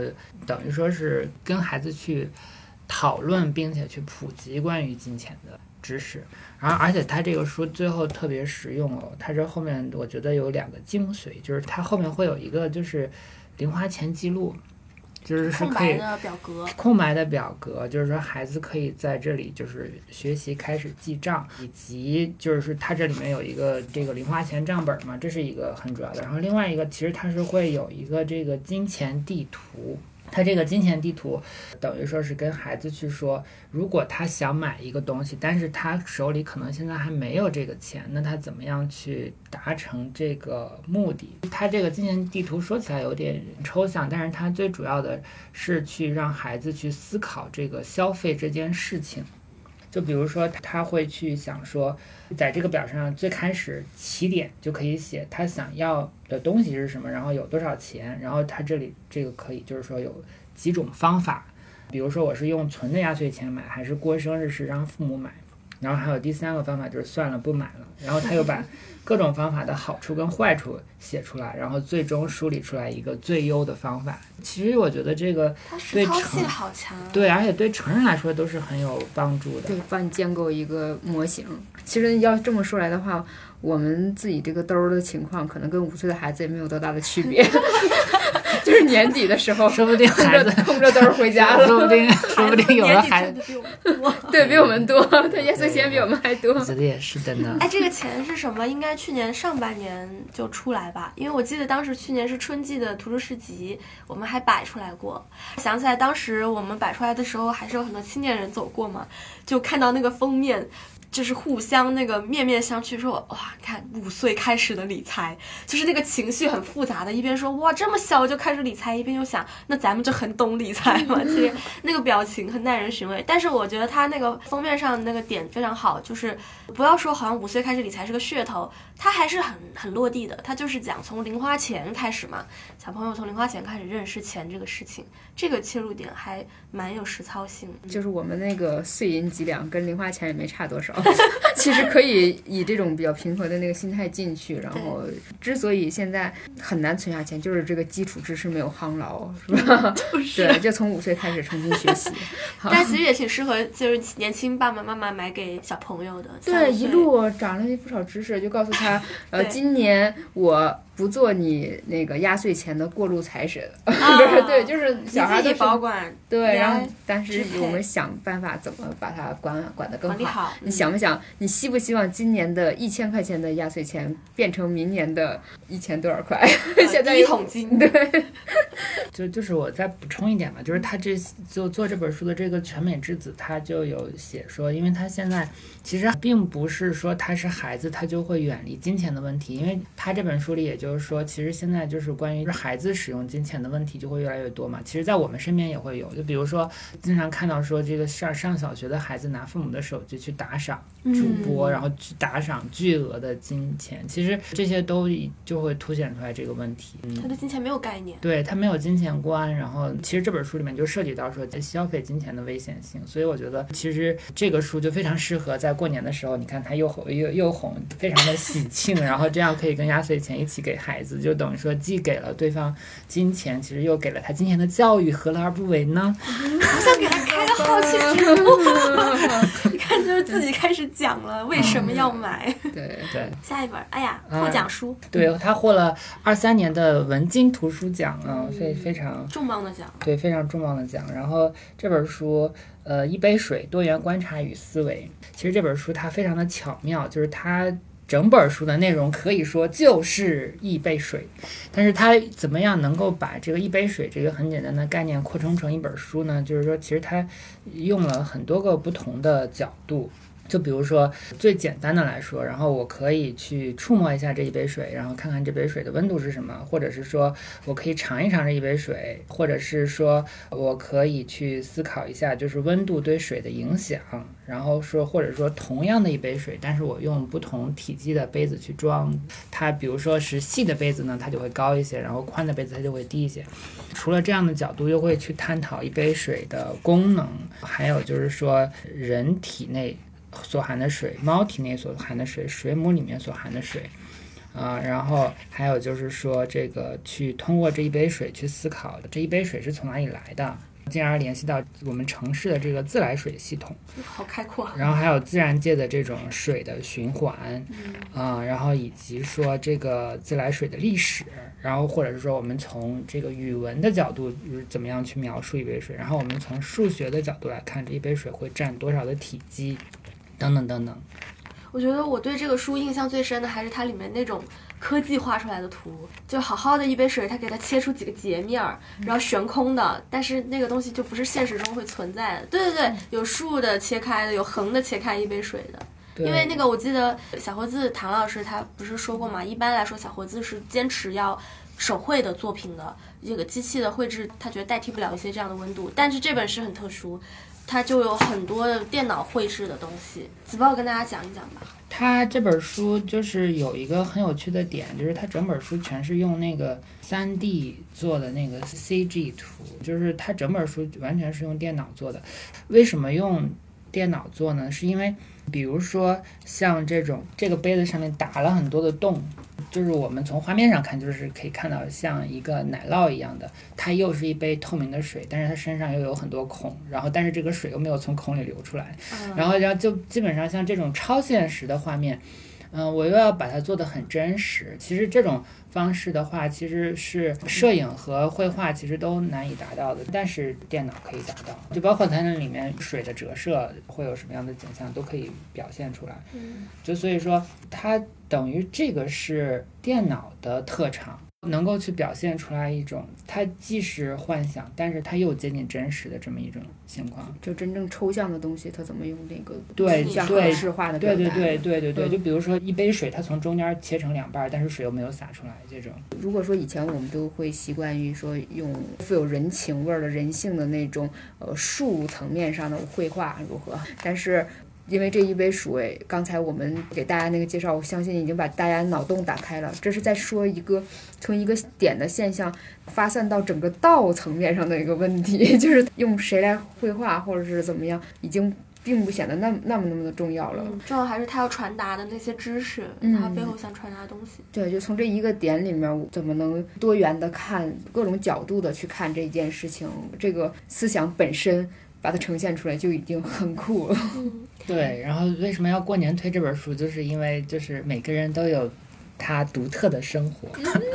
等于说是跟孩子去讨论，并且去普及关于金钱的知识。然后，而且他这个书最后特别实用哦，他这后面我觉得有两个精髓，就是他后面会有一个就是零花钱记录。就是是可以空白的表格，空白的表格，就是说孩子可以在这里就是学习开始记账，以及就是它这里面有一个这个零花钱账本嘛，这是一个很主要的。然后另外一个其实它是会有一个这个金钱地图。他这个金钱地图，等于说是跟孩子去说，如果他想买一个东西，但是他手里可能现在还没有这个钱，那他怎么样去达成这个目的？他这个金钱地图说起来有点抽象，但是他最主要的是去让孩子去思考这个消费这件事情。就比如说，他会去想说，在这个表上最开始起点就可以写他想要的东西是什么，然后有多少钱，然后他这里这个可以就是说有几种方法，比如说我是用存的压岁钱买，还是过生日是让父母买，然后还有第三个方法就是算了不买了，然后他又把。各种方法的好处跟坏处写出来，然后最终梳理出来一个最优的方法。其实我觉得这个对成好强，对，而且对成人来说都是很有帮助的。对，帮你建构一个模型。其实要这么说来的话，我们自己这个兜儿的情况，可能跟五岁的孩子也没有多大的区别。就是年底的时候，说不定孩子空着兜回家了，说不定说不定有了孩子对比我们多，他压岁钱比我们还多。我觉得也是真的呢。哎，这个钱是什么？应该去年上半年就出来吧？因为我记得当时去年是春季的图书市集，我们还摆出来过。想起来当时我们摆出来的时候，还是有很多青年人走过嘛，就看到那个封面就是互相那个面面相觑，说哇，看五岁开始的理财，就是那个情绪很复杂的，一边说哇这么小就开始理财，一边又想那咱们就很懂理财嘛。其实那个表情很耐人寻味，但是我觉得他那个封面上那个点非常好，就是不要说好像五岁开始理财是个噱头，他还是很很落地的，他就是讲从零花钱开始嘛，小朋友从零花钱开始认识钱这个事情，这个切入点还蛮有实操性。就是我们那个碎银几两跟零花钱也没差多少。其实可以以这种比较平和的那个心态进去，然后之所以现在很难存下钱，就是这个基础知识没有夯牢，是吧？对，就从五岁开始重新学习。但其实也挺适合，就是年轻爸爸妈妈买给小朋友的。对，一路长了不少知识，就告诉他，呃，今年我。不做你那个压岁钱的过路财神，对，就是小孩子保管，对，然后但是我们想办法怎么把它管管得更好。你想不想？你希不希望今年的一千块钱的压岁钱变成明年的一千多少块？现在一桶金，对。就就是我再补充一点吧，就是他这就做这本书的这个全美之子，他就有写说，因为他现在其实并不是说他是孩子，他就会远离金钱的问题，因为他这本书里也。就是说，其实现在就是关于孩子使用金钱的问题就会越来越多嘛。其实，在我们身边也会有，就比如说，经常看到说这个上上小学的孩子拿父母的手机去打赏主播，然后去打赏巨额的金钱。其实这些都就会凸显出来这个问题。他对金钱没有概念，对他没有金钱观。然后，其实这本书里面就涉及到说消费金钱的危险性。所以我觉得，其实这个书就非常适合在过年的时候，你看他又红又又红，非常的喜庆，然后这样可以跟压岁钱一起给。孩子就等于说，既给了对方金钱，其实又给了他金钱的教育，何乐而不为呢？我想给他开个好奇直播，你看，就是自己开始讲了为什么要买。对对，下一本，哎呀，获奖书，对他获了二三年的文津图书奖啊，非非常重磅的奖，对，非常重磅的奖。然后这本书，呃，一杯水，多元观察与思维。其实这本书它非常的巧妙，就是它。整本书的内容可以说就是一杯水，但是它怎么样能够把这个一杯水这个很简单的概念扩充成一本书呢？就是说，其实它用了很多个不同的角度。就比如说最简单的来说，然后我可以去触摸一下这一杯水，然后看看这杯水的温度是什么，或者是说我可以尝一尝这一杯水，或者是说我可以去思考一下，就是温度对水的影响，然后说或者说同样的一杯水，但是我用不同体积的杯子去装它，比如说是细的杯子呢，它就会高一些，然后宽的杯子它就会低一些。除了这样的角度，又会去探讨一杯水的功能，还有就是说人体内。所含的水，猫体内所含的水，水母里面所含的水，啊，然后还有就是说，这个去通过这一杯水去思考，这一杯水是从哪里来的。进而联系到我们城市的这个自来水系统，好开阔。然后还有自然界的这种水的循环，啊，然后以及说这个自来水的历史，然后或者是说我们从这个语文的角度怎么样去描述一杯水，然后我们从数学的角度来看这一杯水会占多少的体积，等等等等。我觉得我对这个书印象最深的还是它里面那种。科技画出来的图，就好好的一杯水，它给它切出几个截面儿，然后悬空的，但是那个东西就不是现实中会存在的。对对对，有竖的切开的，有横的切开一杯水的。因为那个我记得小活字唐老师他不是说过嘛，一般来说小活字是坚持要手绘的作品的，这个机器的绘制他觉得代替不了一些这样的温度，但是这本是很特殊。它就有很多的电脑绘制的东西，子豹跟大家讲一讲吧。它这本书就是有一个很有趣的点，就是它整本书全是用那个三 D 做的那个 CG 图，就是它整本书完全是用电脑做的。为什么用电脑做呢？是因为比如说像这种这个杯子上面打了很多的洞。就是我们从画面上看，就是可以看到像一个奶酪一样的，它又是一杯透明的水，但是它身上又有很多孔，然后但是这个水又没有从孔里流出来，然后然后就基本上像这种超现实的画面，嗯，我又要把它做得很真实。其实这种方式的话，其实是摄影和绘画其实都难以达到的，但是电脑可以达到，就包括它那里面水的折射会有什么样的景象都可以表现出来，就所以说它。等于这个是电脑的特长。能够去表现出来一种，它既是幻想，但是它又接近真实的这么一种情况。就真正抽象的东西，它怎么用那个对像对可视化的？对对对对对对，嗯就比如说一杯水，它从中间切成两半儿，但是水又没有洒出来，这种。如果说以前我们都会习惯于说用富有人情味儿的人性的那种呃术层面上的绘画如何，但是。因为这一杯水，刚才我们给大家那个介绍，我相信已经把大家脑洞打开了。这是在说一个从一个点的现象发散到整个道层面上的一个问题，就是用谁来绘画或者是怎么样，已经并不显得那么那么那么的重要了。嗯，重要还是他要传达的那些知识，嗯他背后想传达的东西。对，就从这一个点里面，怎么能多元的看各种角度的去看这件事情，这个思想本身把它呈现出来就已经很酷了。对，然后为什么要过年推这本书？就是因为就是每个人都有他独特的生活，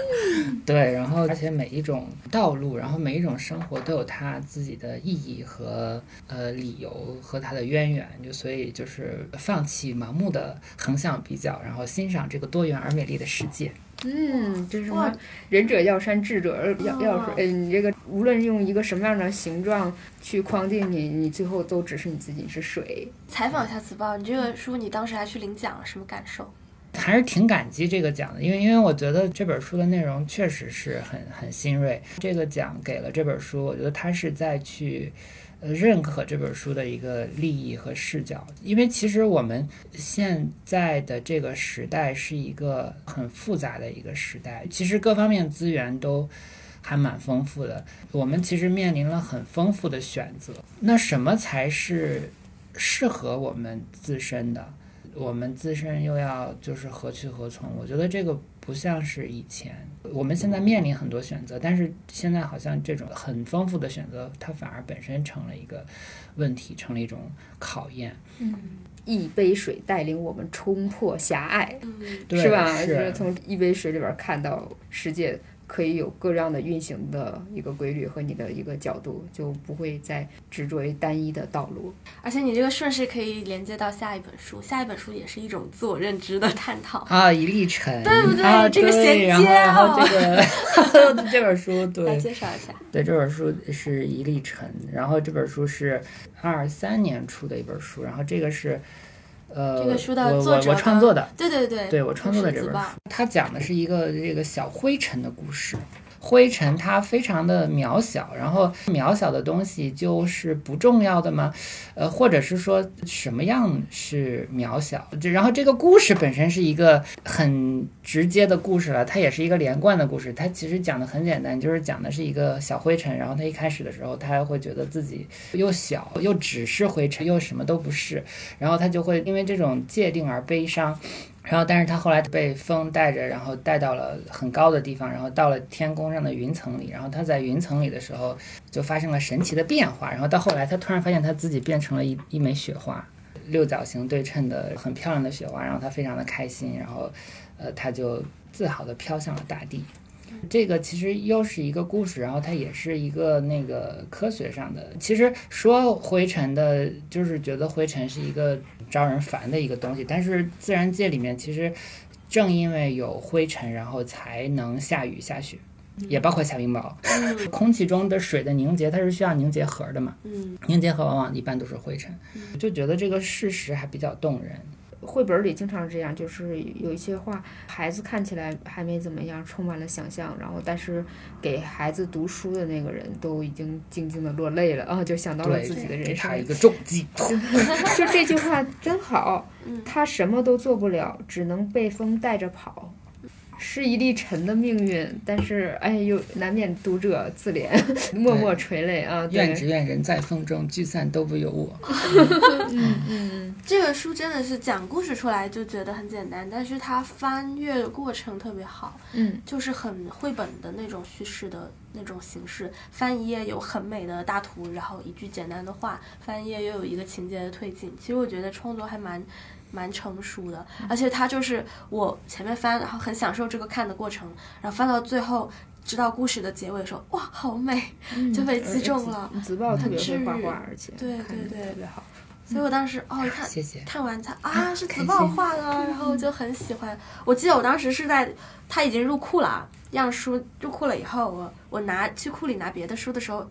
对，然后而且每一种道路，然后每一种生活都有它自己的意义和呃理由和它的渊源，就所以就是放弃盲目的横向比较，然后欣赏这个多元而美丽的世界。嗯，这是什么？仁者要山，智者要要水。哎，你这个无论用一个什么样的形状去框定你，你最后都只是你自己是水。采访一下子豹，你这个书你当时还去领奖了，什么感受？还是挺感激这个奖的，因为因为我觉得这本书的内容确实是很很新锐。这个奖给了这本书，我觉得它是在去认可这本书的一个利益和视角。因为其实我们现在的这个时代是一个很复杂的一个时代，其实各方面资源都。还蛮丰富的，我们其实面临了很丰富的选择。那什么才是适合我们自身的？我们自身又要就是何去何从？我觉得这个不像是以前，我们现在面临很多选择，但是现在好像这种很丰富的选择，它反而本身成了一个问题，成了一种考验，嗯一杯水带领我们冲破狭隘，嗯，是吧？是就是。从一杯水里边看到世界可以有各样的运行的一个规律和你的一个角度，就不会再执着于单一的道路。而且你这个顺势可以连接到下一本书，下一本书也是一种自我认知的探讨。啊，一粒尘，对不对啊、这个衔接然后然后哦这个 这本书对，来对介绍一下，对，这本书是一粒尘，然后这本书是二三年出的一本书，然后这个是。呃，这个书的我我作者我创作的，对对对，对我创作的这本书，它讲的是一个这个小灰尘的故事。灰尘它非常的渺小，然后渺小的东西就是不重要的吗？呃，或者是说什么样是渺小？就然后这个故事本身是一个很直接的故事了，它也是一个连贯的故事。它其实讲的很简单，就是讲的是一个小灰尘，然后他一开始的时候，他会觉得自己又小又只是灰尘，又什么都不是，然后他就会因为这种界定而悲伤。然后，但是他后来被风带着，然后带到了很高的地方，然后到了天空上的云层里。然后他在云层里的时候，就发生了神奇的变化。然后到后来，他突然发现他自己变成了一一枚雪花，六角形对称的很漂亮的雪花。然后他非常的开心，然后，呃，他就自豪地飘向了大地。这个其实又是一个故事，然后它也是一个那个科学上的。其实说灰尘的，就是觉得灰尘是一个招人烦的一个东西，但是自然界里面其实正因为有灰尘，然后才能下雨下雪，也包括下冰雹。嗯 空气中的水的凝结，它是需要凝结核的嘛？嗯凝结核往往一般都是灰尘，就觉得这个事实还比较动人。绘本里经常是这样，就是有一些话，孩子看起来还没怎么样，充满了想象，然后但是给孩子读书的那个人都已经静静的落泪了啊，就想到了自己的人生给他。一个重击。就这句话真好嗯，他什么都做不了，只能被风带着跑。是一粒尘的命运，但是哎，又难免读者自怜，默默垂泪啊。对愿只愿人在风中，聚散都不由我。嗯嗯这个书真的是讲故事出来就觉得很简单，但是它翻阅的过程特别好，嗯，就是很绘本的那种叙事的那种形式。翻一页有很美的大图，然后一句简单的话，翻一页又有一个情节的推进。其实我觉得创作还蛮蛮成熟的，而且它就是我前面翻，然后很享受这个看的过程，然后翻到最后。知道故事的结尾的时候，哇，好美，就被击中了。子豹特别会画画，而且对对对特别好。所以我当时哦，一看谢谢。看完它 啊，是子豹画的，然后就很喜欢。我记得我当时是在他已经入库了，样书入库了以后，我我拿去库里拿别的书的时候。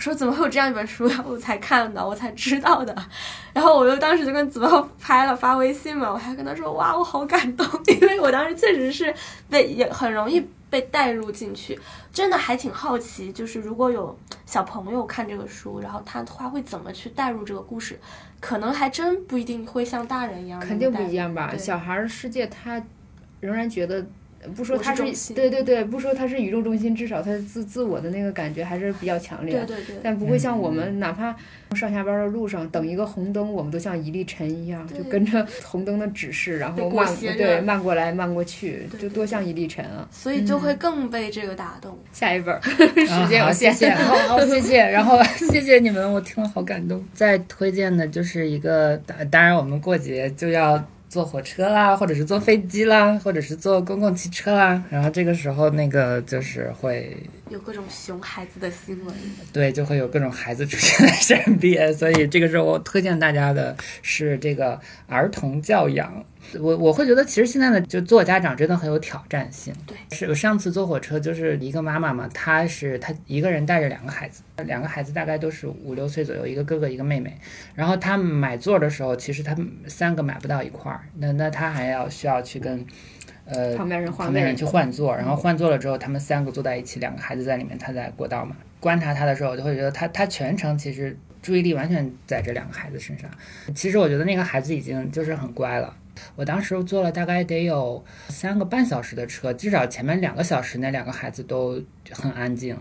我说怎么会有这样一本书？我才看的，我才知道的。然后我又当时就跟子浩拍了发微信嘛，我还跟他说哇，我好感动，因为我当时确实是被也很容易被带入进去，真的还挺好奇，就是如果有小朋友看这个书，然后他他会怎么去带入这个故事，可能还真不一定会像大人一样，肯定不一样吧？小孩儿世界他仍然觉得。不说他是对对对，不说他是宇宙中心，至少他自自我的那个感觉还是比较强烈。对对对，但不会像我们，哪怕上下班的路上等一个红灯，我们都像一粒尘一样，就跟着 红灯的指示，然后慢对慢过来慢过去，对对就多像一粒尘啊！所以就会更被这个打动。下一本 时间谢限，谢，好好谢谢，然后谢谢你们，我听了好感动。再推荐的就是一个，当当然我们过节就要坐火车啦，或者是坐飞机啦，或者是坐公共汽车啦，然后这个时候那个就是会有各种熊孩子的新闻，对，就会有各种孩子出现在身边，所以这个时候我推荐大家的是这个儿童教养。我我会觉得，其实现在的就做家长真的很有挑战性。对，是我上次坐火车，就是一个妈妈嘛，她是她一个人带着两个孩子，两个孩子大概都是五六岁左右，一个哥哥一个妹妹。然后她买座的时候，其实他们三个买不到一块儿，那那她还要需要去跟。呃，旁边人换位旁边人去换座，然后换座了之后，他们三个坐在一起，两个孩子在里面，他在过道嘛。观察他的时候，我就会觉得他他全程其实注意力完全在这两个孩子身上。其实我觉得那个孩子已经就是很乖了。我当时坐了大概得有三个半小时的车，至少前面两个小时那两个孩子都很安静，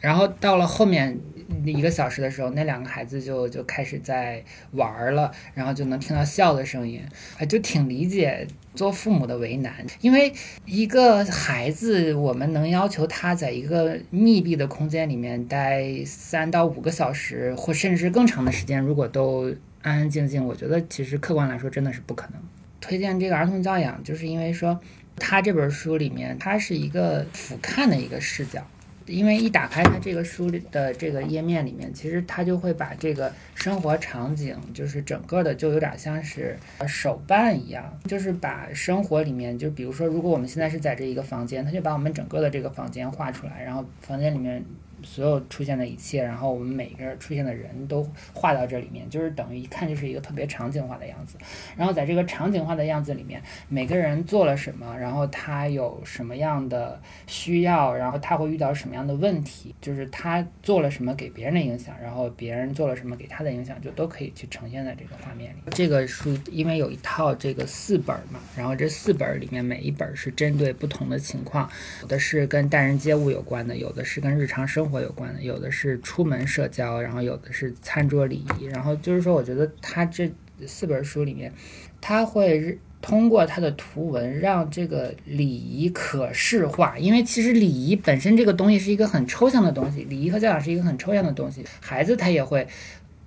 然后到了后面一个小时的时候，那两个孩子就就开始在玩了，然后就能听到笑的声音，啊，就挺理解做父母的为难，因为一个孩子，我们能要求他在一个密闭的空间里面待三到五个小时，或甚至更长的时间，如果都安安静静，我觉得其实客观来说真的是不可能。推荐这个儿童教养，就是因为说他这本书里面，他是一个俯瞰的一个视角。因为一打开它这个书的这个页面里面，其实它就会把这个生活场景，就是整个的就有点像是手办一样，就是把生活里面，就比如说，如果我们现在是在这一个房间，它就把我们整个的这个房间画出来，然后房间里面所有出现的一切，然后我们每个人出现的人都画到这里面，就是等于一看就是一个特别场景化的样子。然后在这个场景化的样子里面，每个人做了什么，然后他有什么样的需要，然后他会遇到什么样的问题，就是他做了什么给别人的影响，然后别人做了什么给他的影响，就都可以去呈现在这个画面里。这个书因为有一套这个四本嘛，然后这四本里面每一本是针对不同的情况，有的是跟待人接物有关的，有的是跟日常生活活有关的，有的是出门社交，然后有的是餐桌礼仪，然后就是说，我觉得他这四本书里面，他会通过他的图文让这个礼仪可视化，因为其实礼仪本身这个东西是一个很抽象的东西，礼仪和教养是一个很抽象的东西，孩子他也会。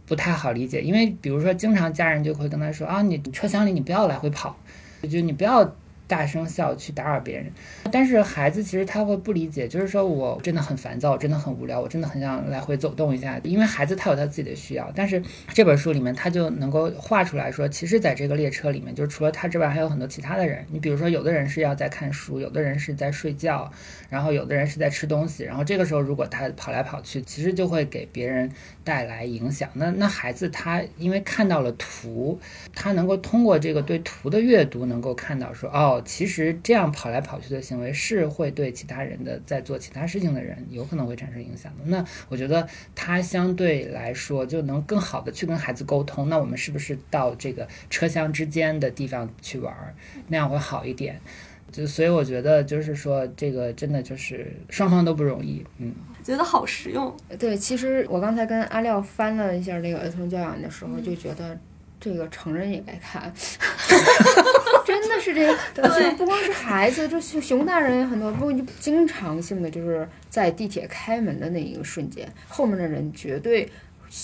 不太好理解，因为比如说，经常家人就会跟他说啊，你车厢里你不要来回跑，就你不要大声笑去打扰别人。但是孩子其实他会不理解，就是说我真的很烦躁，我真的很无聊，我真的很想来回走动一下。因为孩子他有他自己的需要，但是这本书里面他就能够画出来说，其实在这个列车里面，就除了他之外，还有很多其他的人。你比如说，有的人是要在看书，有的人是在睡觉，然后有的人是在吃东西。然后这个时候，如果他跑来跑去，其实就会给别人带来影响。那那孩子他因为看到了图，他能够通过这个对图的阅读，能够看到说，哦，其实这样跑来跑去的行为是会对其他人的在做其他事情的人有可能会产生影响的。那我觉得他相对来说就能更好的去跟孩子沟通。那我们是不是到这个车厢之间的地方去玩儿，那样会好一点？就所以我觉得就是说，这个真的就是双方都不容易，嗯。觉得好实用。对，其实我刚才跟阿廖翻了一下这个儿童教养的时候，就觉得这个成人也该看，是这个，就不光是孩子，就熊熊大人也很多，不过就经常性的就是在地铁开门的那一个瞬间，后面的人绝对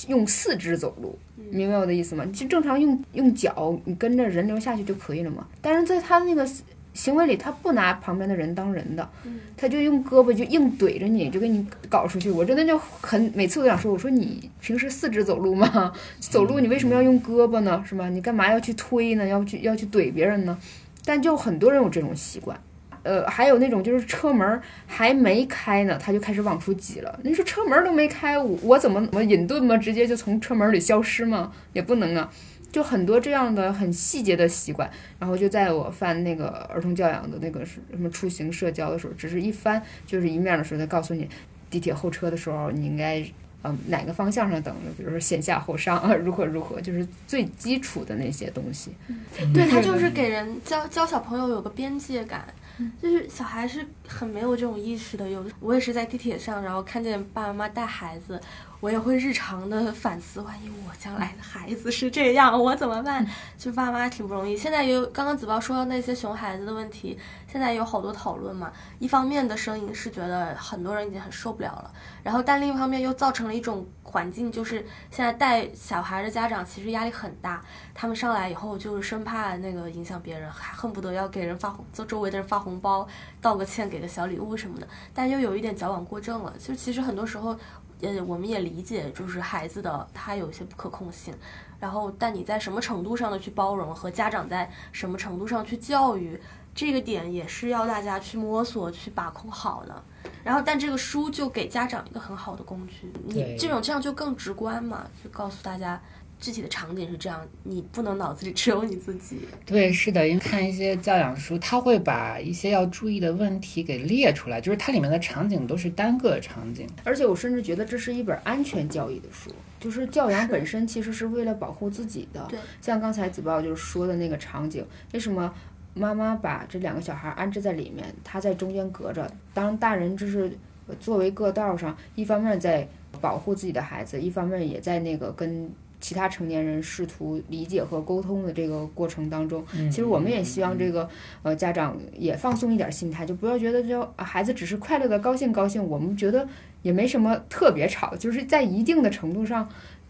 用四肢走路，明白我的意思吗？就正常用用脚，你跟着人流下去就可以了嘛。但是在他那个行为里，他不拿旁边的人当人的，他就用胳膊就硬怼着你，就给你搞出去。我真的就很每次都想说，我说你平时四肢走路吗？走路你为什么要用胳膊呢？是吗？你干嘛要去推呢？要去要去怼别人呢？但就很多人有这种习惯。呃，还有那种就是车门还没开呢，他就开始往出挤了。你说车门都没开，我我怎么怎么隐遁吗？直接就从车门里消失吗？也不能啊。就很多这样的很细节的习惯，然后就在我翻那个儿童教养的那个是什么出行社交的时候，只是一翻就是一面的时候，他告诉你地铁候车的时候你应该嗯哪个方向上等着，比如说先下后上啊，如何如何，就是最基础的那些东西。对他就是给人教教小朋友有个边界感，就是小孩是很没有这种意识的。有我也是在地铁上，然后看见爸爸妈妈带孩子，我也会日常的反思，万一我将来的孩子是这样，我怎么办？就爸妈挺不容易。现在也有刚刚子包说到那些熊孩子的问题，现在有好多讨论嘛。一方面的声音是觉得很多人已经很受不了了，然后但另一方面又造成了一种环境，就是现在带小孩的家长其实压力很大，他们上来以后就是生怕那个影响别人，还恨不得要给人发红，就周围的人发红包，道个歉，给个小礼物什么的，但又有一点矫枉过正了。就其实很多时候，呃，我们也理解，就是孩子的他有一些不可控性，然后但你在什么程度上的去包容，和家长在什么程度上去教育，这个点也是要大家去摸索、去把控好的。然后，但这个书就给家长一个很好的工具，你这种这样就更直观嘛，就告诉大家具体的场景是这样，你不能脑子里只有你自己。对，是的，因为看一些教养书，他会把一些要注意的问题给列出来，就是它里面的场景都是单个场景。而且我甚至觉得这是一本安全教育的书，就是教养本身其实是为了保护自己的。对，像刚才子豹就是说的那个场景，为什么妈妈把这两个小孩安置在里面，他在中间隔着，当大人就是作为过道上，一方面在保护自己的孩子，一方面也在那个跟。其他成年人试图理解和沟通的这个过程当中，其实我们也希望这个呃家长也放松一点心态，就不要觉得就啊孩子只是快乐的高兴高兴，我们觉得也没什么特别吵，就是在一定的程度上，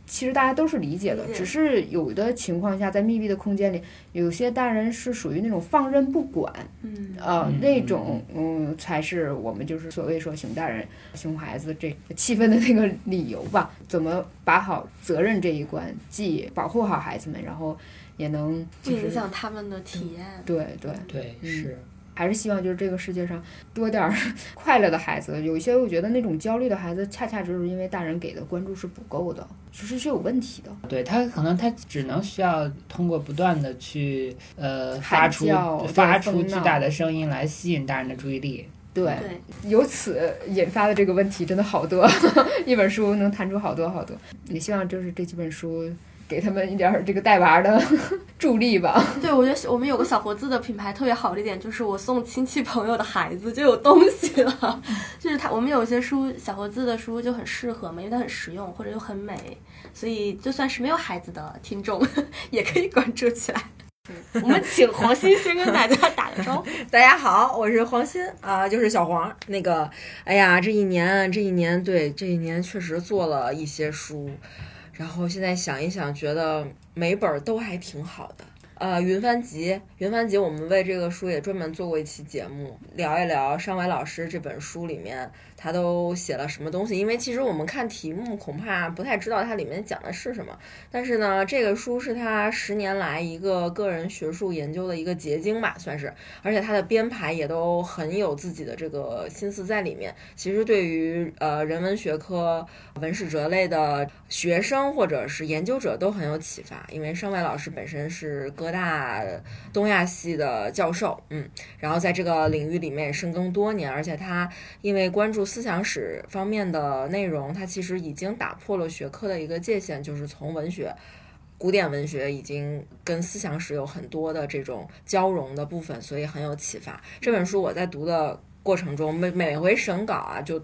其实大家都是理解的只是有的情况下在密闭的空间里，有些大人是属于那种放任不管，嗯，呃嗯那种嗯才是我们就是所谓说熊大人熊孩子这气氛的那个理由吧。怎么把好责任这一关，既保护好孩子们，然后也能不就是影响他们的体验。对对。对，嗯是。还是希望就是这个世界上多点儿 快乐的孩子。有一些我觉得那种焦虑的孩子，恰恰就是因为大人给的关注是不够的，其实是有问题的。对他可能他只能需要通过不断的去呃发出发出巨大的声音来吸引大人的注意力。对，对，由此引发的这个问题真的好多，一本书能弹出好多好多。也希望就是这几本书给他们一点儿这个带娃的 助力吧。对，我觉得我们有个小活字的品牌特别好的一点，就是我送亲戚朋友的孩子就有东西了。就是他，我们有一些书小活字的书就很适合嘛，因为它很实用或者又很美，所以就算是没有孩子的听众也可以关注起来。我们请黄欣先跟大家打个招呼。大家好，我是黄鑫啊、就是小黄。那个，哎呀，这一年，这一年，对，这一年确实做了一些书，然后现在想一想，觉得每本儿都还挺好的。呃，云帆集，云帆集，我们为这个书也专门做过一期节目，聊一聊尚伟老师这本书里面他都写了什么东西。因为其实我们看题目恐怕不太知道它里面讲的是什么，但是呢，这个书是他十年来一个个人学术研究的一个结晶吧，算是。而且他的编排也都很有自己的这个心思在里面。其实对于呃人文学科、文史哲类的学生或者是研究者都很有启发，因为尚伟老师本身是哥大东亚系的教授，嗯，然后在这个领域里面也深耕多年，而且他因为关注思想史方面的内容，它其实已经打破了学科的一个界限，就是从文学。古典文学已经跟思想史有很多的这种交融的部分，所以很有启发。这本书我在读的过程中，每每回审稿啊，就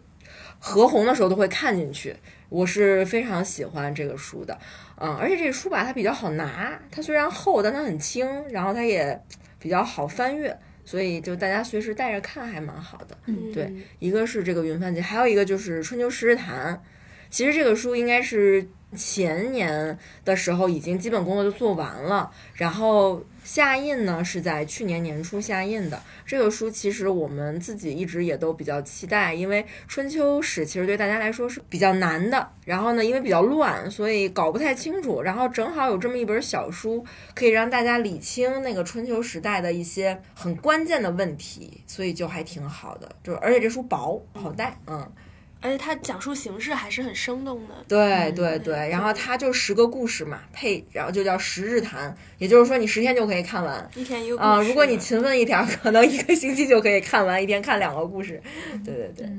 合红的时候都会看进去。我是非常喜欢这个书的，嗯，而且这书吧，它比较好拿，它虽然厚，但它很轻，然后它也比较好翻阅，所以就大家随时带着看还蛮好的。嗯，对，一个是这个云帆集，还有一个就是《春秋诗日谈》。其实这个书应该是前年的时候已经基本工作就做完了，然后下印呢是在去年年初下印的。这个书其实我们自己一直也都比较期待，因为春秋史其实对大家来说是比较难的。然后呢，因为比较乱，所以搞不太清楚。然后正好有这么一本小书，可以让大家理清那个春秋时代的一些很关键的问题，所以就还挺好的。就而且这书薄，好带，嗯。而且它讲述形式还是很生动的。对对对，然后它就十个故事嘛，配，然后就叫十日谈，也就是说你十天就可以看完一天一个故啊、事。如果你勤奋一点儿，可能一个星期就可以看完，一天看两个故事。对对对。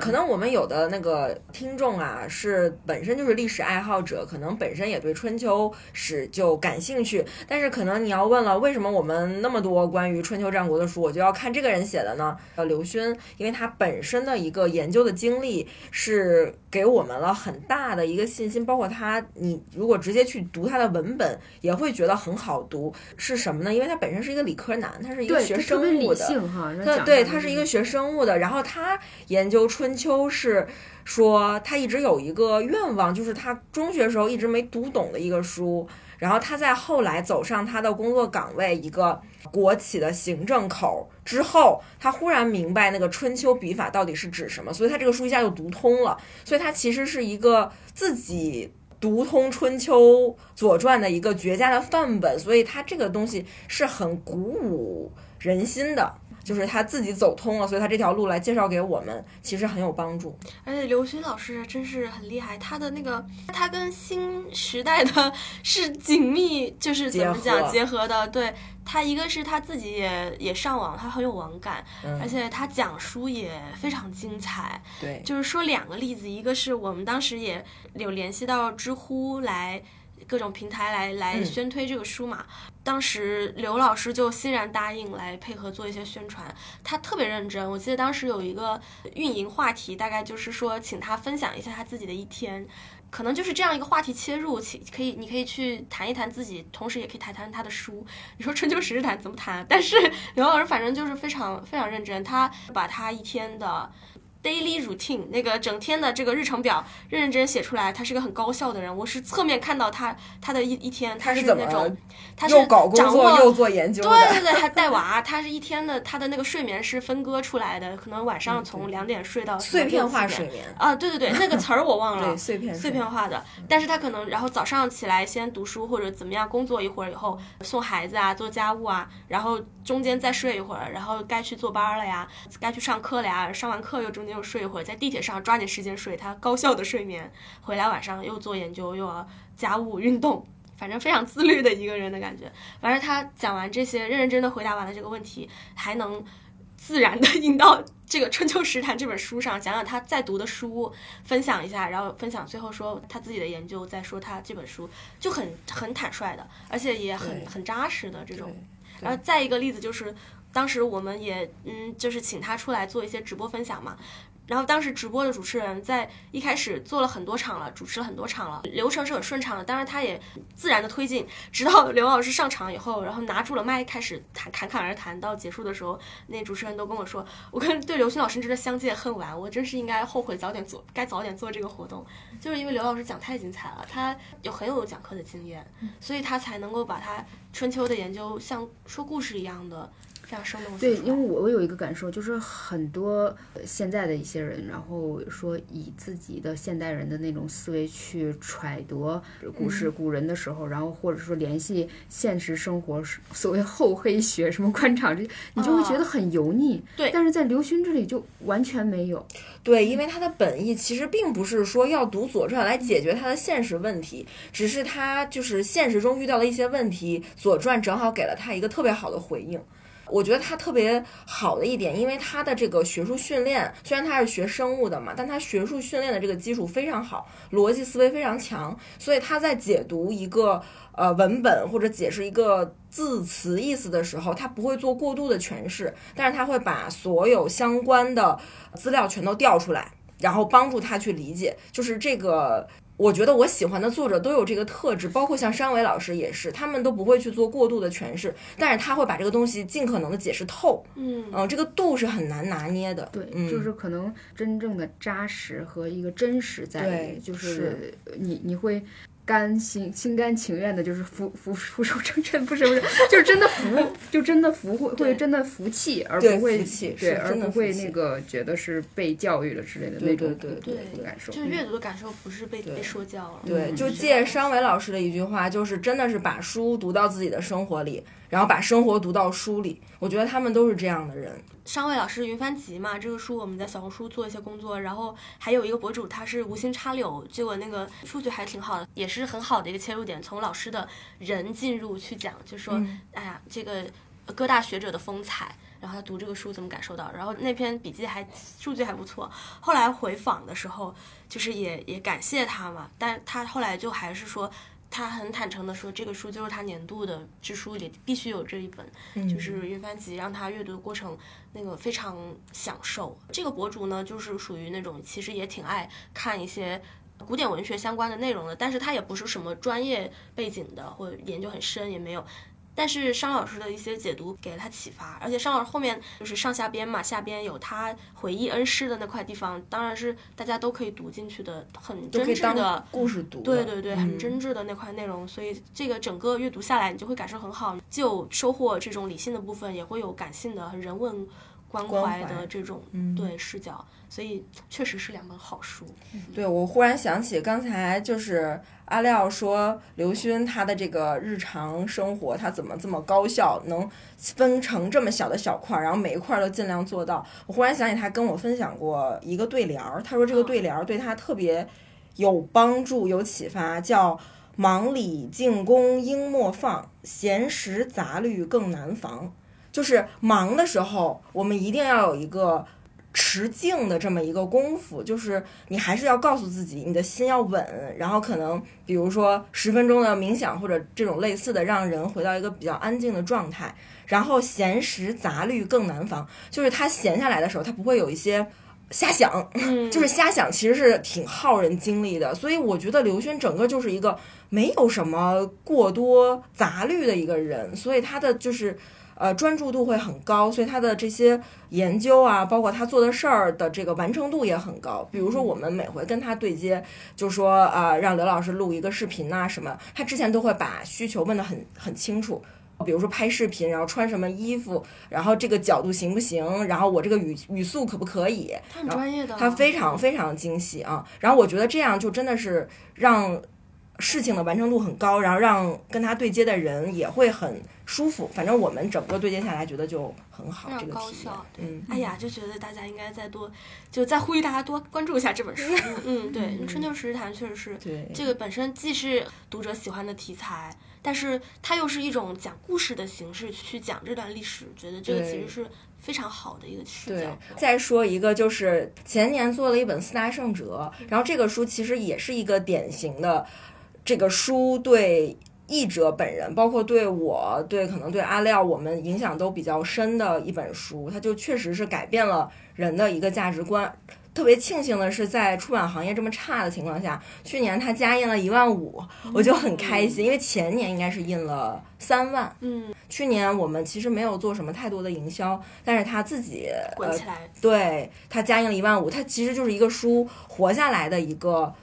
可能我们有的那个听众啊，是本身就是历史爱好者，可能本身也对春秋史就感兴趣。但是可能你要问了，为什么我们那么多关于春秋战国的书，我就要看这个人写的呢？呃，刘勋，因为他本身的一个研究的经历是给我们了很大的一个信心，包括他，你如果直接去读他的文本，也会觉得很好读。是什么呢？因为他本身是一个理科男，他是一个，学生物的。性哈。人对对，他是一个学生物的，然后他研究春秋是说他一直有一个愿望，就是他中学时候一直没读懂的一个书，然后他在后来走上他的工作岗位，一个国企的行政口之后，他忽然明白那个春秋笔法到底是指什么，所以他这个书一下就读通了，所以他其实是一个自己。读通《春秋》《左传》的一个绝佳的范本，所以他这个东西是很鼓舞人心的，就是他自己走通了，所以他这条路来介绍给我们，其实很有帮助。而且刘勋老师真是很厉害，他的那个他跟新时代的是紧密，就是怎么结讲合结合的。对他一个是他自己也也上网，他很有网感，嗯而且他讲书也非常精彩。对，就是说两个例子，一个是我们当时也有联系到知乎来各种平台来来嗯宣推这个书嘛。当时刘老师就欣然答应来配合做一些宣传，他特别认真。我记得当时有一个运营话题，大概就是说请他分享一下他自己的一天。可能就是这样一个话题切入，其可以你可以去谈一谈自己，同时也可以谈谈他的书。你说春秋十日谈怎么谈？但是 刘老师反正就是非常非常认真，他把他一天的 daily routine 那个整天的这个日程表认认真真写出来。他是个很高效的人，我是侧面看到他他的一一天，他是那种他是搞工掌作握又做研究，对对对，还带娃，他是一天的，他的那个睡眠是分割出来的，可能晚上从两点睡到嗯碎片化睡睡眠，啊，对对对，那个词儿我忘了对，，碎片碎片化的，但是他可能然后早上起来先读书或者怎么样工作一会儿以后送孩子啊做家务啊，然后中间再睡一会儿，然后该去坐班儿了呀，该去上课了呀，上完课又中间又睡一会儿，在地铁上抓紧时间睡，他高效的睡眠，回来晚上又做研究又要家务运动。反正非常自律的一个人的感觉。反正他讲完这些，认认真的回答完了这个问题，还能自然的 引到这个《春秋时谈》这本书上，讲讲他在读的书，分享一下，然后分享最后说他自己的研究，再说他这本书，就很很坦率的，而且也很很扎实的这种。然后再一个例子就是，当时我们也嗯，就是请他出来做一些直播分享嘛。然后当时直播的主持人在一开始做了很多场了，主持了很多场了，流程是很顺畅的。当然他也自然的推进，直到 刘老师上场以后，然后拿住了麦开始谈侃侃而谈，到结束的时候，那主持人都跟我说，我跟对刘星老师真的相见恨晚，我真是应该后悔早点做，该早点做这个活动，就是因为刘老师讲太精彩了，他有很有讲课的经验，所以他才能够把他春秋的研究像说故事一样的非常生动对，因为我我有一个感受，就是很多呃现在的一些人，然后说以自己的现代人的那种思维去揣度古世古人的时候，然后或者说联系现实生活，所谓厚黑学什么官场这些，你就会觉得很油腻。对但是在刘勋这里就完全没有。对，因为他的本意其实并不是说要读《左传》来解决他的现实问题，只是他就是现实中遇到了一些问题，《左传》正好给了他一个特别好的回应。我觉得他特别好的一点，因为他的这个学术训练，虽然他是学生物的嘛，但他学术训练的这个基础非常好，逻辑思维非常强，所以他在解读一个呃文本或者解释一个字词意思的时候，他不会做过度的诠释，但是他会把所有相关的资料全都调出来，然后帮助他去理解，就是这个我觉得我喜欢的作者都有这个特质，包括像山伟老师也是，他们都不会去做过度的诠释，但是他会把这个东西尽可能的解释透。嗯嗯，这个度是很难拿捏的。对，嗯就是可能真正的扎实和一个真实在于，就是你你会。甘心心甘情愿的，就是服服俯首称臣，不是不是，就是真的服，就真的服会会真的服气，而不会对，是而不会那个觉得是被教育了之类的那种对对对感受。就是阅读的感受不是被被说教了。对，就借商伟老师的一句话，就是真的是把书读到自己的生活里，然后把生活读到书里。我觉得他们都是这样的人。上位老师云帆集嘛，这个书我们在小红书做一些工作，然后还有一个博主他是无心插柳，结果那个数据还挺好的，也是很好的一个切入点，从老师的人进入去讲，就说，嗯哎呀，这个各大学者的风采。然后他读这个书怎么感受到？然后那篇笔记还数据还不错。后来回访的时候，就是也也感谢他嘛，但他后来就还是说，他很坦诚的说，这个书就是他年度的之书里必须有这一本，嗯就是云帆集，让他阅读的过程那个非常享受。这个博主呢，就是属于那种其实也挺爱看一些。古典文学相关的内容的，但是他也不是什么专业背景的，或者研究很深也没有。但是商老师的一些解读给了他启发，而且商老师后面就是上下边嘛，下边有他回忆恩师的那块地方，当然是大家都可以读进去的，很真挚的故事。对对对，很嗯真挚的那块内容，所以这个整个阅读下来，你就会感受很好，既有收获这种理性的部分，也会有感性的、很人文关关怀怀的这种嗯对视角，所以确实是两本好书。对，我忽然想起刚才就是阿廖说刘勋他的这个日常生活，他怎么这么高效，能分成这么小的小块儿，然后每一块儿都尽量做到。我忽然想起他跟我分享过一个对联儿，他说这个对联儿对他特别有帮助、有启发，叫“忙里进宫应莫放，闲时杂虑更难防”。就是忙的时候，我们一定要有一个持静的这么一个功夫，就是你还是要告诉自己，你的心要稳，然后可能比如说十分钟的冥想或者这种类似的，让人回到一个比较安静的状态。然后闲时杂虑更难防，就是他闲下来的时候，他不会有一些瞎想，嗯 就是瞎想其实是挺耗人精力的。所以我觉得刘轩整个就是一个没有什么过多杂虑的一个人，所以他的就是。呃，专注度会很高，所以他的这些研究啊，包括他做的事儿的这个完成度也很高。比如说，我们每回跟他对接，就说呃，让刘老师录一个视频呐、什么，他之前都会把需求问得很很清楚。比如说拍视频，然后穿什么衣服，然后这个角度行不行，然后我这个语语速可不可以，他很专业的，他非常非常精细啊。然后我觉得这样就真的是让事情的完成度很高，然后让跟他对接的人也会很舒服。反正我们整个对接下来觉得就很好，这个高效。嗯，哎呀，就觉得大家应该再多，就再呼吁大家多关注一下这本书。嗯，对，《春秋十日谈》确实是 对这个本身既是读者喜欢的题材，但是它又是一种讲故事的形式去讲这段历史，觉得这个其实是非常好的一个视对角。，再说一个，就是前年做了一本《四大圣哲》，然后这个书其实也是一个典型的，这个书对译者本人，包括对我，对可能对阿廖，我们影响都比较深的一本书。它就确实是改变了人的一个价值观。特别庆幸的是，在出版行业这么差的情况下，去年它加印了一万五，我就很开心，因为前年应该是印了三万。嗯，去年我们其实没有做什么太多的营销，但是他自己呃滚起来，对他加印了一万五，它其实就是一个书活下来的一个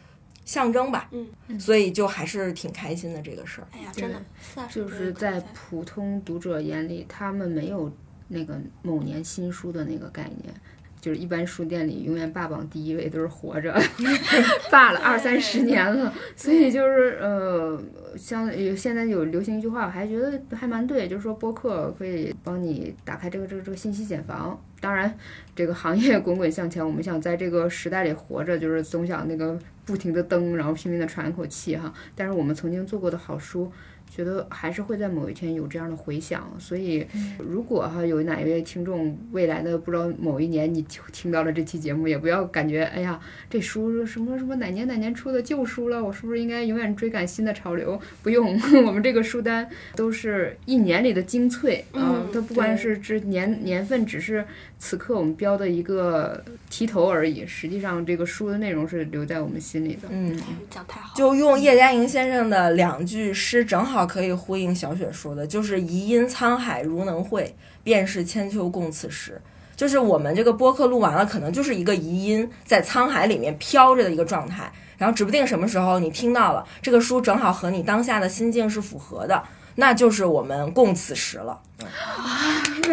象征吧。嗯，所以就还是挺开心的这个事儿。哎呀，真的，就是在普通读者眼里，他们没有那个某年新书的那个概念。就是一般书店里永远霸榜第一位都是活着，霸了二三十年了，所以就是呃，像有现在有流行一句话，我还觉得还蛮对，就是说播客可以帮你打开这个这个这个信息茧房。当然，这个行业 滚滚向前，我们想在这个时代里活着，就是总想那个不停的蹬，然后拼命的喘一口气哈。但是我们曾经做过的好书，觉得还是会在某一天有这样的回响。所以，如果哈有哪一位听众未来的不知道某一年你听到了这期节目，也不要感觉哎呀这书什么什么哪年哪年出的旧书了，我是不是应该永远追赶新的潮流？不用，我们这个书单都是一年里的精粹啊，它不管是这年年份，只是此刻我们标的一个题头而已，实际上这个书的内容是留在我们心里的。嗯，讲太好，就用叶嘉莹先生的两句诗，正好可以呼应小雪说的，就是“疑音沧海如能会，便是千秋共此时”。就是我们这个播客录完了，可能就是一个疑音在沧海里面飘着的一个状态，然后指不定什么时候你听到了这个书，正好和你当下的心境是符合的，那就是我们共此时了。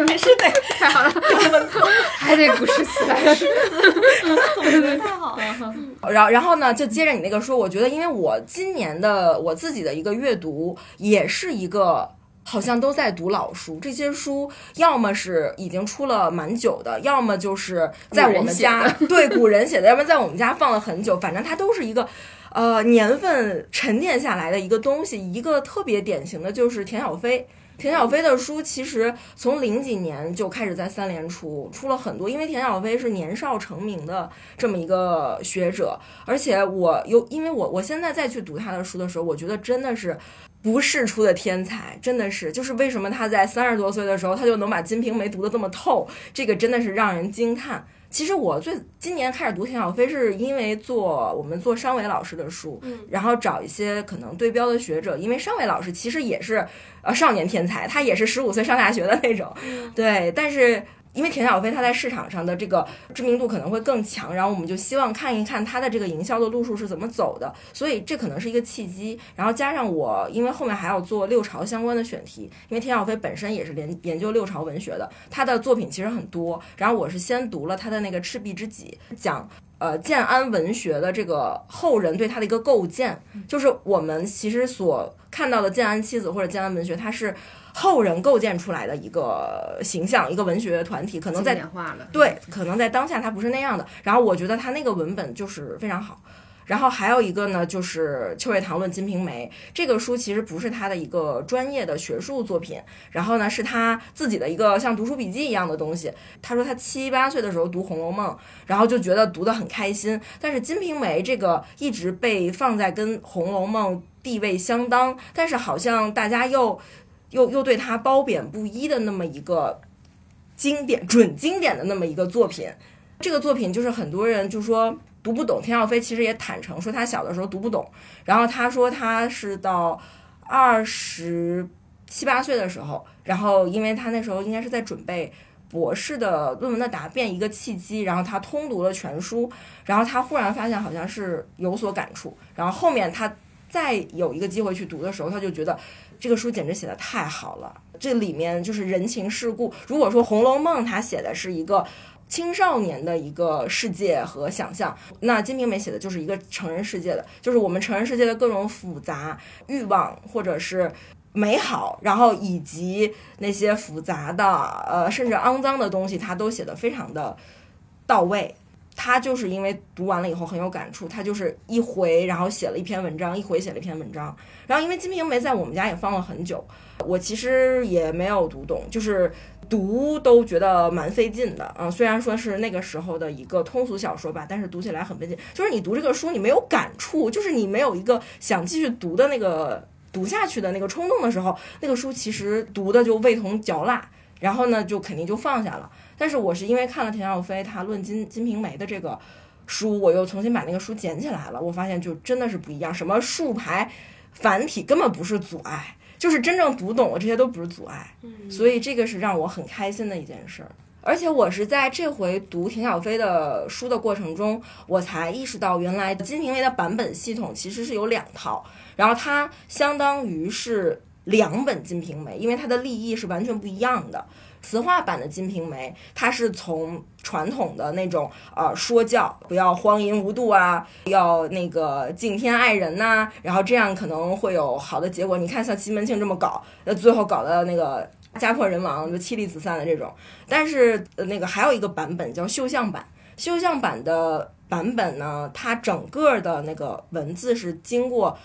没事的，太好了，还得古诗词来诗，总结的太好了。然后，然后呢，就接着你那个说，我觉得，因为我今年的我自己的一个阅读，也是一个好像都在读老书。这些书要么是已经出了蛮久的，要么就是在我们家 对古人写的，要么在我们家放了很久。反正它都是一个呃年份沉淀下来的一个东西。一个特别典型的就是田小飞。田小飞的书其实从零几年就开始在三联出，出了很多。因为田小飞是年少成名的这么一个学者，而且我有，因为我我现在再去读他的书的时候，我觉得真的是不世出的天才，真的是。就是为什么他在三十多岁的时候，他就能把《金瓶梅》读得这么透，这个真的是让人惊叹。其实我最今年开始读田小飞，是因为做我们做商伟老师的书，嗯然后找一些可能对标的学者，因为商伟老师其实也是呃少年天才，他也是十五岁上大学的那种，对，但是。因为田小飞他在市场上的这个知名度可能会更强，然后我们就希望看一看他的这个营销的路数是怎么走的，所以这可能是一个契机。然后加上我，因为后面还要做六朝相关的选题，因为田小飞本身也是研研究六朝文学的，他的作品其实很多。然后我是先读了他的那个《赤壁之己》，讲呃建安文学的这个后人对他的一个构建，就是我们其实所看到的建安七子或者建安文学，它是后人构建出来的一个形象，一个文学团体，可能在。对，可能在当下它不是那样的。然后我觉得他那个文本就是非常好。然后还有一个呢，就是《秋月堂论金瓶梅》这个书，其实不是他的一个专业的学术作品，然后呢是他自己的一个像读书笔记一样的东西。他说他七八岁的时候读《红楼梦》，然后就觉得读得很开心。但是《金瓶梅》这个一直被放在跟《红楼梦》地位相当，但是好像大家又又又对他褒贬不一的那么一个经典、准经典的那么一个作品。这个作品就是很多人就说读不懂。田小飞其实也坦诚说他小的时候读不懂，然后他说他是到二十七八岁的时候，然后因为他那时候应该是在准备。博士的论文的答辩一个契机，然后他通读了全书，然后他忽然发现好像是有所感触，然后后面他再有一个机会去读的时候，他就觉得这个书简直写的太好了，这里面就是人情世故。如果说《红楼梦》它写的是一个青少年的一个世界和想象，那《金瓶梅》写的就是一个成人世界的，就是我们成人世界的各种复杂欲望，或者是。美好，然后以及那些复杂的，呃，甚至肮脏的东西，他都写得非常的到位。他就是因为读完了以后很有感触，他就是一回，然后写了一篇文章，一回写了一篇文章。然后因为《金瓶梅》在我们家也放了很久，我其实也没有读懂，就是读都觉得蛮费劲的。嗯，虽然说是那个时候的一个通俗小说吧，但是读起来很费劲。就是你读这个书，你没有感触，就是你没有一个想继续读的那个。读下去的那个冲动的时候，那个书其实读的就味同嚼蜡，然后呢就肯定就放下了。但是我是因为看了田小飞他论金《金瓶梅》的这个书，我又重新把那个书捡起来了，我发现就真的是不一样。什么竖排、繁体根本不是阻碍，就是真正读懂了这些都不是阻碍。所以这个是让我很开心的一件事儿。而且我是在这回读田小飞的书的过程中，我才意识到原来《金瓶梅》的版本系统其实是有两套。然后它相当于是两本《金瓶梅》，因为它的立意是完全不一样的。词话版的《金瓶梅》，它是从传统的那种呃说教，不要荒淫无度啊，要那个敬天爱人呐、然后这样可能会有好的结果。你看像西门庆这么搞，那最后搞的那个家破人亡，就妻离子散的这种。但是呃那个还有一个版本叫绣像版，绣像版的版本呢，它整个的那个文字是经过。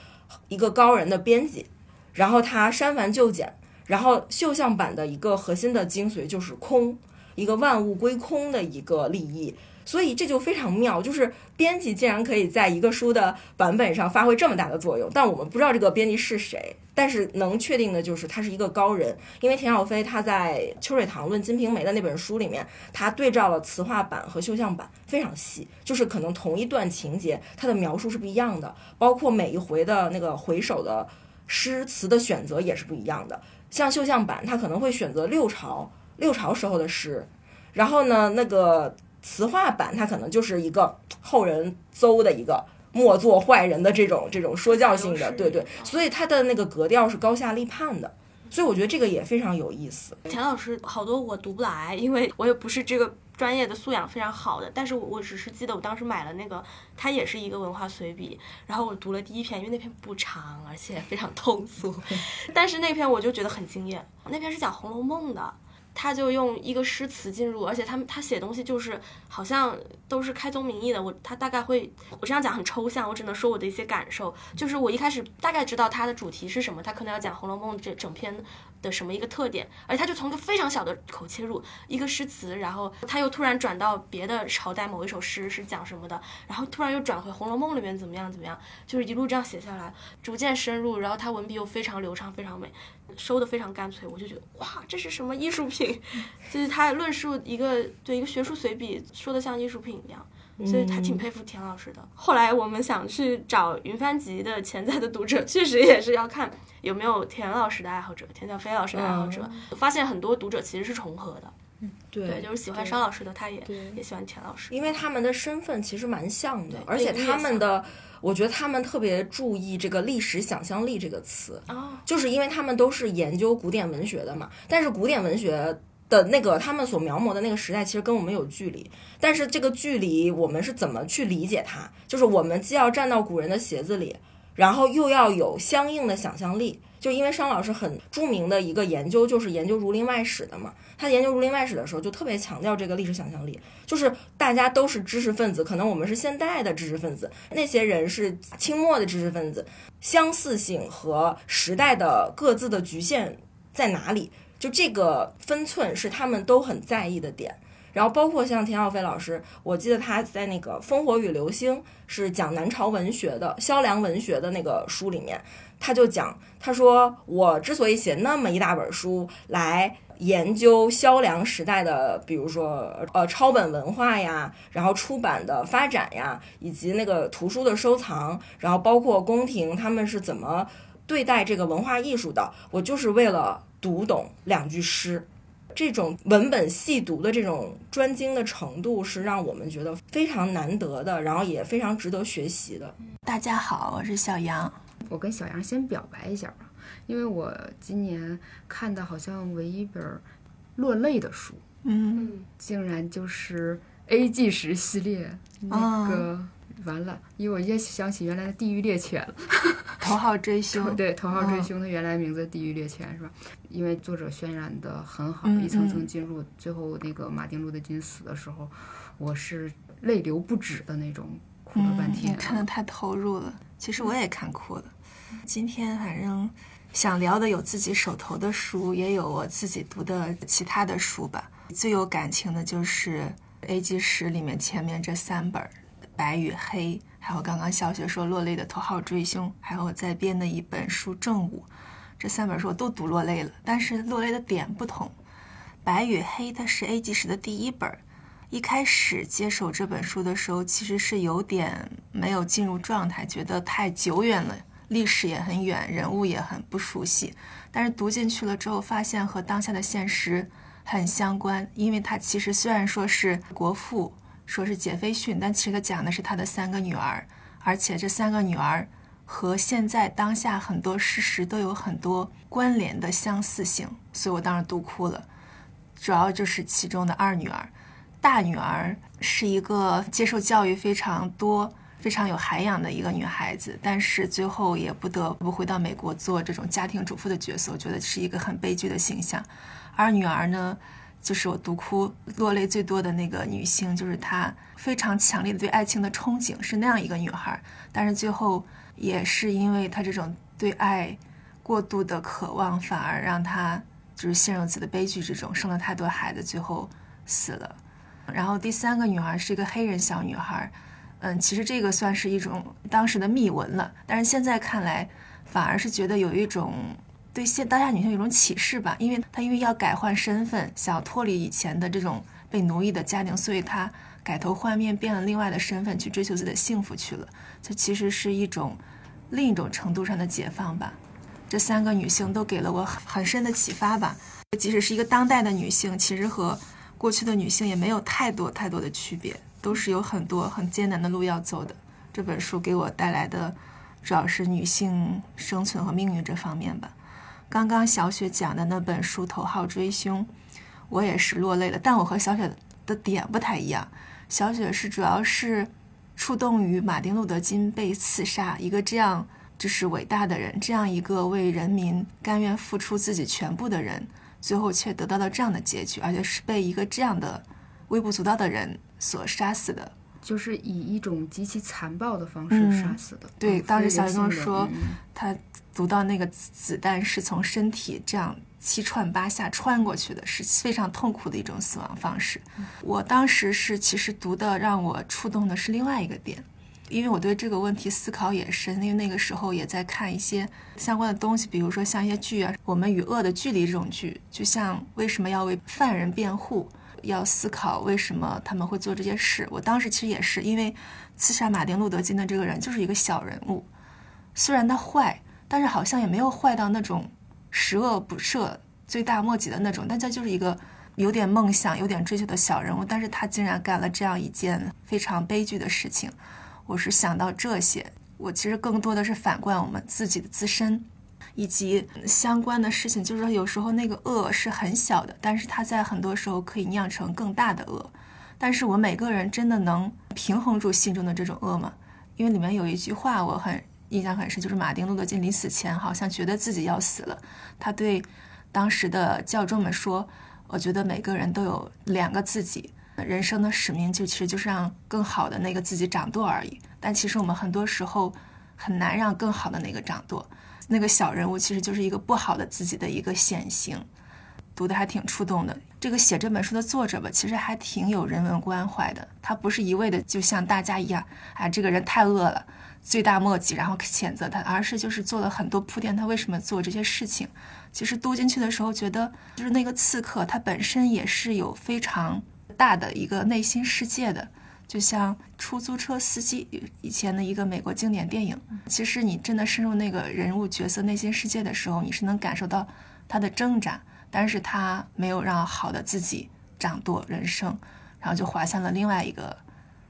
一个高人的编辑，然后它删繁就简，然后绣像版的一个核心的精髓就是空，一个万物归空的一个立意。所以这就非常妙，就是编辑竟然可以在一个书的版本上发挥这么大的作用，但我们不知道这个编辑是谁。但是能确定的就是他是一个高人，因为田小飞他在《秋水堂论金瓶梅》的那本书里面，他对照了词话版和绣像版，非常细，就是可能同一段情节，它的描述是不一样的，包括每一回的那个回首的诗词的选择也是不一样的。像绣像版，它可能会选择六朝六朝时候的诗，然后呢，那个。词话版它可能就是一个后人邹的一个莫做坏人的这种这种说教性的，对对，所以它的那个格调是高下立判的，所以我觉得这个也非常有意思。田老师好多我读不来，因为我也不是这个专业的素养非常好的，但是我我只是记得我当时买了那个，它也是一个文化随笔，然后我读了第一篇，因为那篇不长，而且非常通俗，但是那篇我就觉得很惊艳，那篇是讲《红楼梦》的。他就用一个诗词进入，而且他他写东西就是好像都是开宗明义的。我他大概会，我这样讲很抽象，我只能说我的一些感受。就是我一开始大概知道他的主题是什么，他可能要讲《红楼梦》这整篇的什么一个特点，而他就从一个非常小的口切入，一个诗词，然后他又突然转到别的朝代某一首诗是讲什么的，然后突然又转回《红楼梦》里面怎么样怎么样，就是一路这样写下来，逐渐深入，然后他文笔又非常流畅，非常美。收的非常干脆，我就觉得哇，这是什么艺术品？就是他论述一个对一个学术随笔说的像艺术品一样，所以还挺佩服田老师的。后来我们想去找云帆集的潜在的读者，确实也是要看有没有田老师的爱好者，田小飞老师的爱好者。发现很多读者其实是重合的，嗯对，就是喜欢商老师的，他也也喜欢田老师，因为他们的身份其实蛮像的，而且他们的。我觉得他们特别注意这个历史想象力这个词，就是因为他们都是研究古典文学的嘛。但是古典文学的那个他们所描摹的那个时代，其实跟我们有距离。但是这个距离，我们是怎么去理解它？就是我们既要站到古人的鞋子里，然后又要有相应的想象力。就因为商老师很著名的一个研究，就是研究《儒林外史》的嘛。他研究《儒林外史》的时候，就特别强调这个历史想象力，就是大家都是知识分子，可能我们是现代的知识分子，那些人是清末的知识分子，相似性和时代的各自的局限在哪里？就这个分寸是他们都很在意的点。然后包括像田小飞老师，我记得他在那个《烽火与流星》是讲南朝文学的萧梁文学的那个书里面，他就讲，他说我之所以写那么一大本书来。研究萧梁时代的，比如说呃抄本文化呀，然后出版的发展呀，以及那个图书的收藏，然后包括宫廷他们是怎么对待这个文化艺术的。我就是为了读懂两句诗，这种文本细读的这种专精的程度，是让我们觉得非常难得的，然后也非常值得学习的。大家好，我是小杨，我跟小杨先表白一下吧。因为我今年看的好像唯一一本落泪的书，嗯，竟然就是 A G 十系列那个，完了，因为我一下想起原来的《地狱猎犬》了，头号追凶，对，头号追凶，它原来名字《地狱猎犬》是吧？因为作者渲染的很好，一层层进入，最后那个马丁路德金死的时候，我是泪流不止的那种，哭了半天，看的太投入了。其实我也看哭了。今天反正。想聊的有自己手头的书，也有我自己读的其他的书吧。最有感情的就是《A G 十》里面前面这三本，《白与黑》，还有刚刚小雪说落泪的《头号追凶》，还有我在编的一本书《正午》，这三本书我都读落泪了，但是落泪的点不同。《白与黑》它是 A 级时的第一本，一开始接手这本书的时候，其实是有点没有进入状态，觉得太久远了。历史也很远，人物也很不熟悉，但是读进去了之后，发现和当下的现实很相关。因为他其实虽然说是国父，说是杰斐逊，但其实他讲的是他的三个女儿，而且这三个女儿和现在当下很多事实都有很多关联的相似性，所以我当时读哭了。主要就是其中的二女儿，大女儿是一个接受教育非常多。非常有涵养的一个女孩子，但是最后也不得不回到美国做这种家庭主妇的角色，我觉得是一个很悲剧的形象。而女儿呢，就是我读哭落泪最多的那个女性，就是她非常强烈的对爱情的憧憬，是那样一个女孩，但是最后也是因为她这种对爱过度的渴望反而让她就是陷入自己的悲剧之中，生了太多孩子，最后死了。然后第三个女孩是一个黑人小女孩，嗯，其实这个算是一种当时的秘闻了，但是现在看来，反而是觉得有一种对现当下女性有种启示吧，因为她因为要改换身份，想脱离以前的这种被奴役的家庭，所以她改头换面，变了另外的身份去追求自己的幸福去了。这其实是一种另一种程度上的解放吧。这三个女性都给了我很很深的启发吧。即使是一个当代的女性，其实和过去的女性也没有太多太多的区别，都是有很多很艰难的路要走的。这本书给我带来的主要是女性生存和命运这方面吧。刚刚小雪讲的那本书《头号追凶》，我也是落泪了，但我和小雪的点不太一样。小雪是主要是触动于马丁·路德·金被刺杀，一个这样就是伟大的人，这样一个为人民甘愿付出自己全部的人，最后却得到了这样的结局，而且是被一个这样的微不足道的人所杀死的。就是以一种极其残暴的方式嗯杀死的。对，嗯当时小雪跟我说嗯，他读到那个子弹是从身体这样七串八下穿过去的，是非常痛苦的一种死亡方式。我当时是其实读的让我触动的是另外一个点，因为我对这个问题思考也深，因为那个时候也在看一些相关的东西，比如说像一些剧啊，《我们与恶的距离》这种剧，就像为什么要为犯人辩护。要思考为什么他们会做这些事。我当时其实也是因为刺杀马丁·路德·金的这个人就是一个小人物，虽然他坏，但是好像也没有坏到那种十恶不赦、罪大莫及的那种。大家就是一个有点梦想、有点追求的小人物，但是他竟然干了这样一件非常悲剧的事情。我是想到这些，我其实更多的是反观我们自己的自身。以及相关的事情，就是说有时候那个恶是很小的，但是它在很多时候可以酿成更大的恶。但是我们每个人真的能平衡住心中的这种恶吗？因为里面有一句话我很印象很深，就是马丁·路德·金临死前好像觉得自己要死了，他对当时的教众们说：“我觉得每个人都有两个自己，人生的使命就其实就是让更好的那个自己掌舵而已。但其实我们很多时候很难让更好的那个掌舵。”那个小人物其实就是一个不好的自己的一个显形，读的还挺触动的。这个写这本书的作者吧，其实还挺有人文关怀的。他不是一味的就像大家一样，哎，这个人太恶了，罪大莫及，然后谴责他，而是就是做了很多铺垫，他为什么做这些事情。其实读进去的时候，觉得就是那个刺客，他本身也是有非常大的一个内心世界的。就像出租车司机以前的一个美国经典电影，其实你真的深入那个人物角色内心世界的时候，你是能感受到他的挣扎，但是他没有让好的自己掌舵人生，然后就滑向了另外一个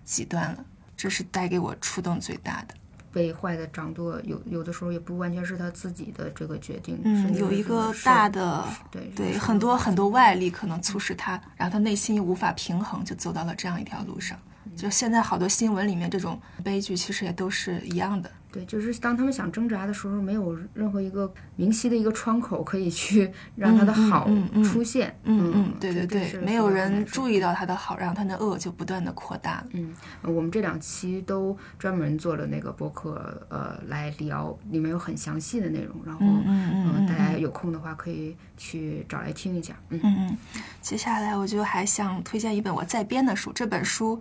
极端了。这是带给我触动最大的。被坏的掌舵，有有的时候也不完全是他自己的这个决定，嗯，有一个大的对对很多很多外力可能促使他，然后他内心又无法平衡，就走到了这样一条路上。就现在好多新闻里面这种悲剧，其实也都是一样的。对，就是当他们想挣扎的时候，没有任何一个明晰的一个窗口可以去让他的好出现。嗯嗯，对对对没有人注意到他的好，然后他的恶就不断的扩大了。嗯，呃我们这两期都专门做了那个博客，呃，来聊，里面有很详细的内容，然后，嗯嗯嗯嗯大家有空的话可以去找来听一下。嗯，嗯嗯，接下来我就还想推荐一本我在编的书，这本书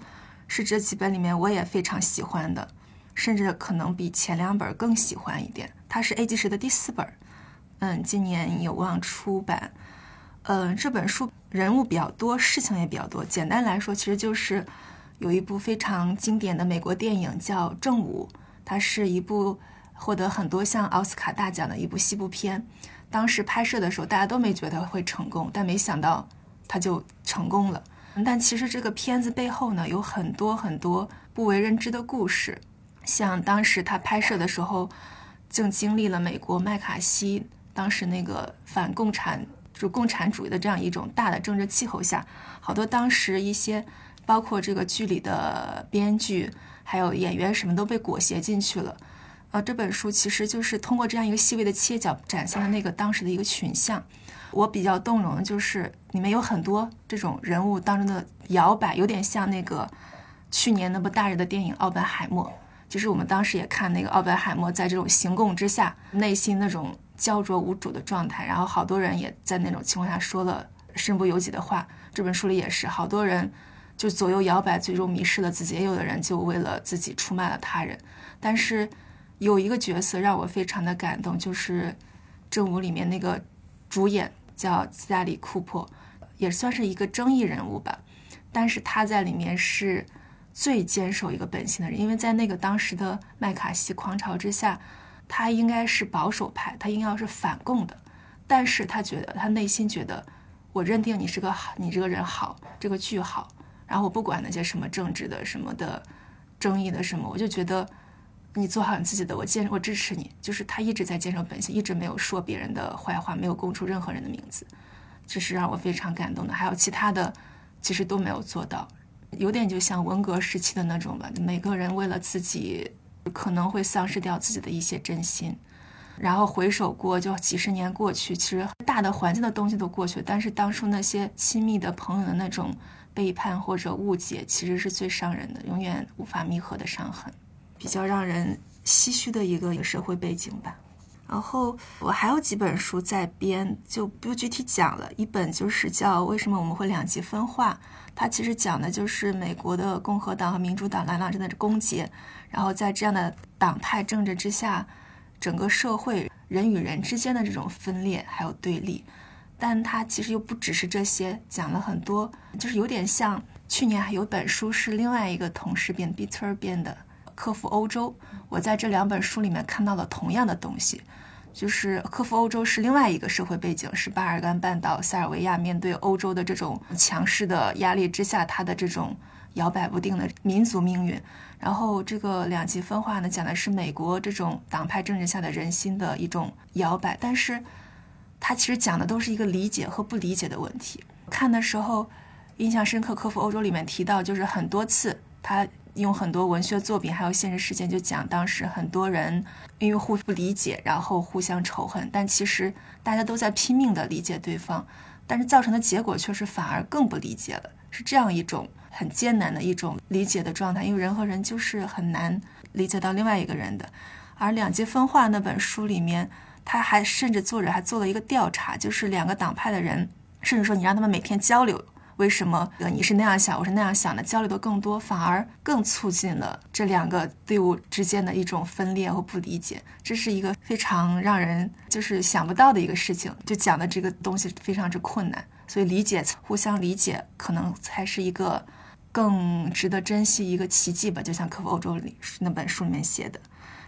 是这几本里面我也非常喜欢的，甚至可能比前两本更喜欢一点。它是 A 级时的第四本，嗯，今年有望出版。嗯，这本书人物比较多，事情也比较多。简单来说，其实就是有一部非常经典的美国电影叫《正午》，它是一部获得很多项奥斯卡大奖的一部西部片。当时拍摄的时候，大家都没觉得会成功，但没想到它就成功了。但其实这个片子背后呢，有很多很多不为人知的故事。像当时他拍摄的时候，正经历了美国麦卡锡当时那个反共产，就共产主义的这样一种大的政治气候下，好多当时一些包括这个剧里的编剧还有演员什么都被裹挟进去了。呃，这本书其实就是通过这样一个细微的切角，展现了那个当时的一个群像。我比较动容的就是里面有很多这种人物当中的摇摆，有点像那个去年那部大热的电影《奥本海默》。就是我们当时也看那个奥本海默在这种行供之下，内心那种焦灼无主的状态，然后好多人也在那种情况下说了身不由己的话。这本书里也是，好多人就左右摇摆，最终迷失了自己；也有的人就为了自己出卖了他人。但是有一个角色让我非常的感动，就是《正午》里面那个主演叫斯嘉丽·库珀，也算是一个争议人物吧。但是他在里面是最坚守一个本心的人，因为在那个当时的麦卡锡狂潮之下，他应该是保守派，他应该要是反共的，但是他觉得他内心觉得。我认定你是个好，你这个人好，这个剧好。然后我不管那些什么政治的、什么的争议的什么，我就觉得你做好你自己的，我坚我支持你。就是他一直在坚守本心，一直没有说别人的坏话，没有供出任何人的名字，这是让我非常感动的。还有其他的，其实都没有做到，有点就像文革时期的那种吧。每个人为了自己，可能会丧失掉自己的一些真心。然后回首过，就几十年过去，其实大的环境的东西都过去了，但是当初那些亲密的朋友的那种背叛或者误解，其实是最伤人的，永远无法弥合的伤痕，比较让人唏嘘的一个社会背景吧。然后我还有几本书在编，就不具体讲了。一本就是叫《为什么我们会两极分化》，它其实讲的就是美国的共和党和民主党两党之间的攻讦，然后在这样的党派政治之下。整个社会人与人之间的这种分裂还有对立，但它其实又不只是这些，讲了很多，就是有点像去年还有本书是另外一个同事编 Bitter 编的《克服欧洲》，我在这两本书里面看到了同样的东西，就是克服欧洲是另外一个社会背景，是巴尔干半岛塞尔维亚面对欧洲的这种强势的压力之下，它的这种摇摆不定的民族命运。然后这个两极分化呢，讲的是美国这种党派政治下的人心的一种摇摆，但是它其实讲的都是一个理解和不理解的问题。看的时候印象深刻，《克服欧洲》里面提到，就是很多次他用很多文学作品还有现实事件，就讲当时很多人因为互不理解，然后互相仇恨，但其实大家都在拼命的理解对方，但是造成的结果却是反而更不理解了，是这样一种。很艰难的一种理解的状态，因为人和人就是很难理解到另外一个人的。而两极分化那本书里面，他还甚至作者还做了一个调查，就是两个党派的人，甚至说你让他们每天交流，为什么你是那样想，我是那样想的，交流的更多，反而更促进了这两个队伍之间的一种分裂和不理解。这是一个非常让人就是想不到的一个事情，就讲的这个东西非常之困难，所以理解互相理解可能才是一个。更值得珍惜一个奇迹吧，就像《克服欧洲》里那本书里面写的，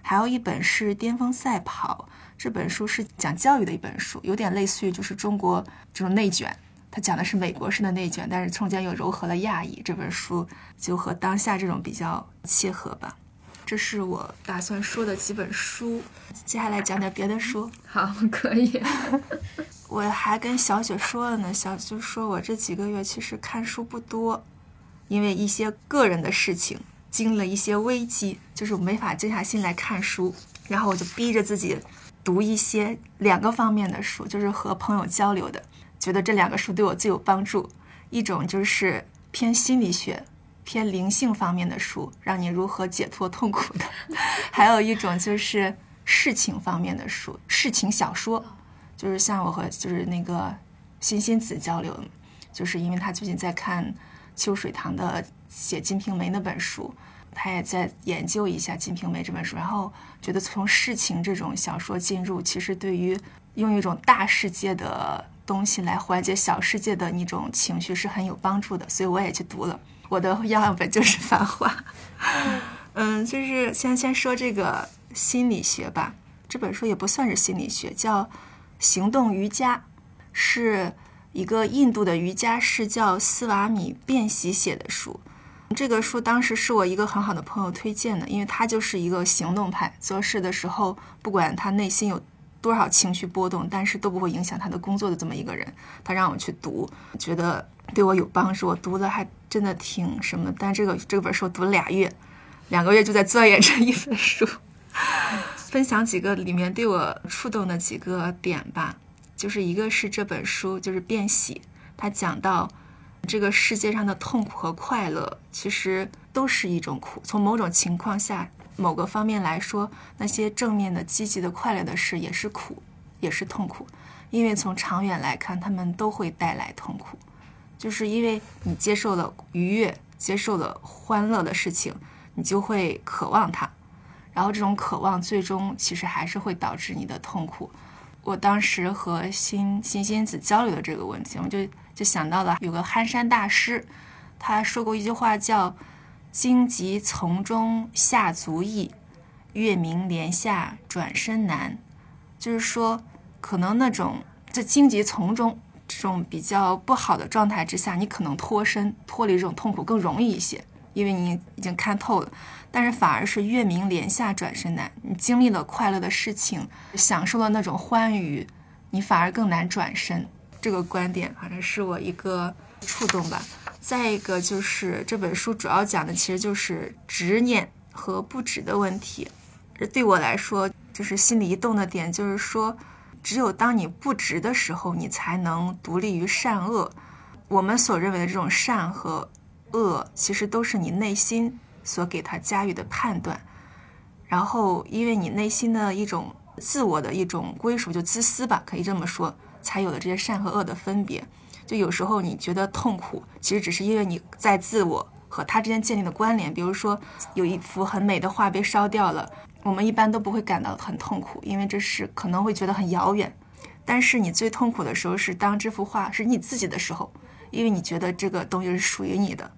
还有一本是《巅峰赛跑》，这本书是讲教育的一本书，有点类似于就是中国这种内卷，它讲的是美国式的内卷，但是中间又糅合了亚裔。这本书就和当下这种比较契合吧。这是我打算说的几本书，接下来讲点别的书。好，可以。我还跟小雪说了呢，小雪说我这几个月其实看书不多。因为一些个人的事情，经历了一些危机，就是没法静下心来看书，然后我就逼着自己读一些两个方面的书，就是和朋友交流的，觉得这两个书对我最有帮助。一种就是偏心理学、偏灵性方面的书，让你如何解脱痛苦的；还有一种就是事情方面的书，事情小说，就是像我和就是那个欣欣子交流，就是因为他最近在看。秋水堂的写《金瓶梅》那本书，他也在研究一下《金瓶梅》这本书，然后觉得从事情这种小说进入，其实对于用一种大世界的东西来缓解小世界的那种情绪是很有帮助的，所以我也去读了。我的样本就是 《繁花》。嗯，就是先先说这个心理学吧，这本书也不算是心理学，叫《行动瑜伽》，是。一个印度的瑜伽师叫斯瓦米便喜写的书，这个书当时是我一个很好的朋友推荐的，因为他就是一个行动派，做事的时候不管他内心有多少情绪波动，但是都不会影响他的工作的这么一个人。他让我去读，觉得对我有帮助，我读的还真的挺什么。但这个这本书读了俩月，两个月就在钻研这一本书。分享几个里面对我触动的几个点吧。就是一个是这本书，就是《变喜》，它讲到这个世界上的痛苦和快乐，其实都是一种苦。从某种情况下、某个方面来说，那些正面的、积极的、快乐的事也是苦。也是痛苦，因为从长远来看，他们都会带来痛苦，就是因为你接受了愉悦，接受了欢乐的事情，你就会渴望它，然后这种渴望最终其实还是会导致你的痛苦。我当时和新新仙子交流的这个问题，我就就想到了有个憨山大师，他说过一句话叫“荆棘丛中下足易，月明帘下转身难”，就是说，可能那种在荆棘丛中这种比较不好的状态之下，你可能脱身脱离这种痛苦更容易一些，因为你已经看透了。但是反而是月明帘下转身难，你经历了快乐的事情，享受了那种欢愉，你反而更难转身。这个观点反正是我一个触动吧。再一个就是这本书主要讲的其实就是执念和不执的问题。对我来说，就是心里一动的点就是说，只有当你不执的时候，你才能独立于善恶。我们所认为的这种善和恶，其实都是你内心。所给他加予的判断，然后因为你内心的一种自我的一种归属，就自私吧，可以这么说，才有了这些善和恶的分别。就有时候你觉得痛苦，其实只是因为你在自我和他之间建立的关联。比如说，有一幅很美的画被烧掉了，我们一般都不会感到很痛苦，因为这是可能会觉得很遥远。但是你最痛苦的时候是当这幅画是你自己的时候，因为你觉得这个东西是属于你的。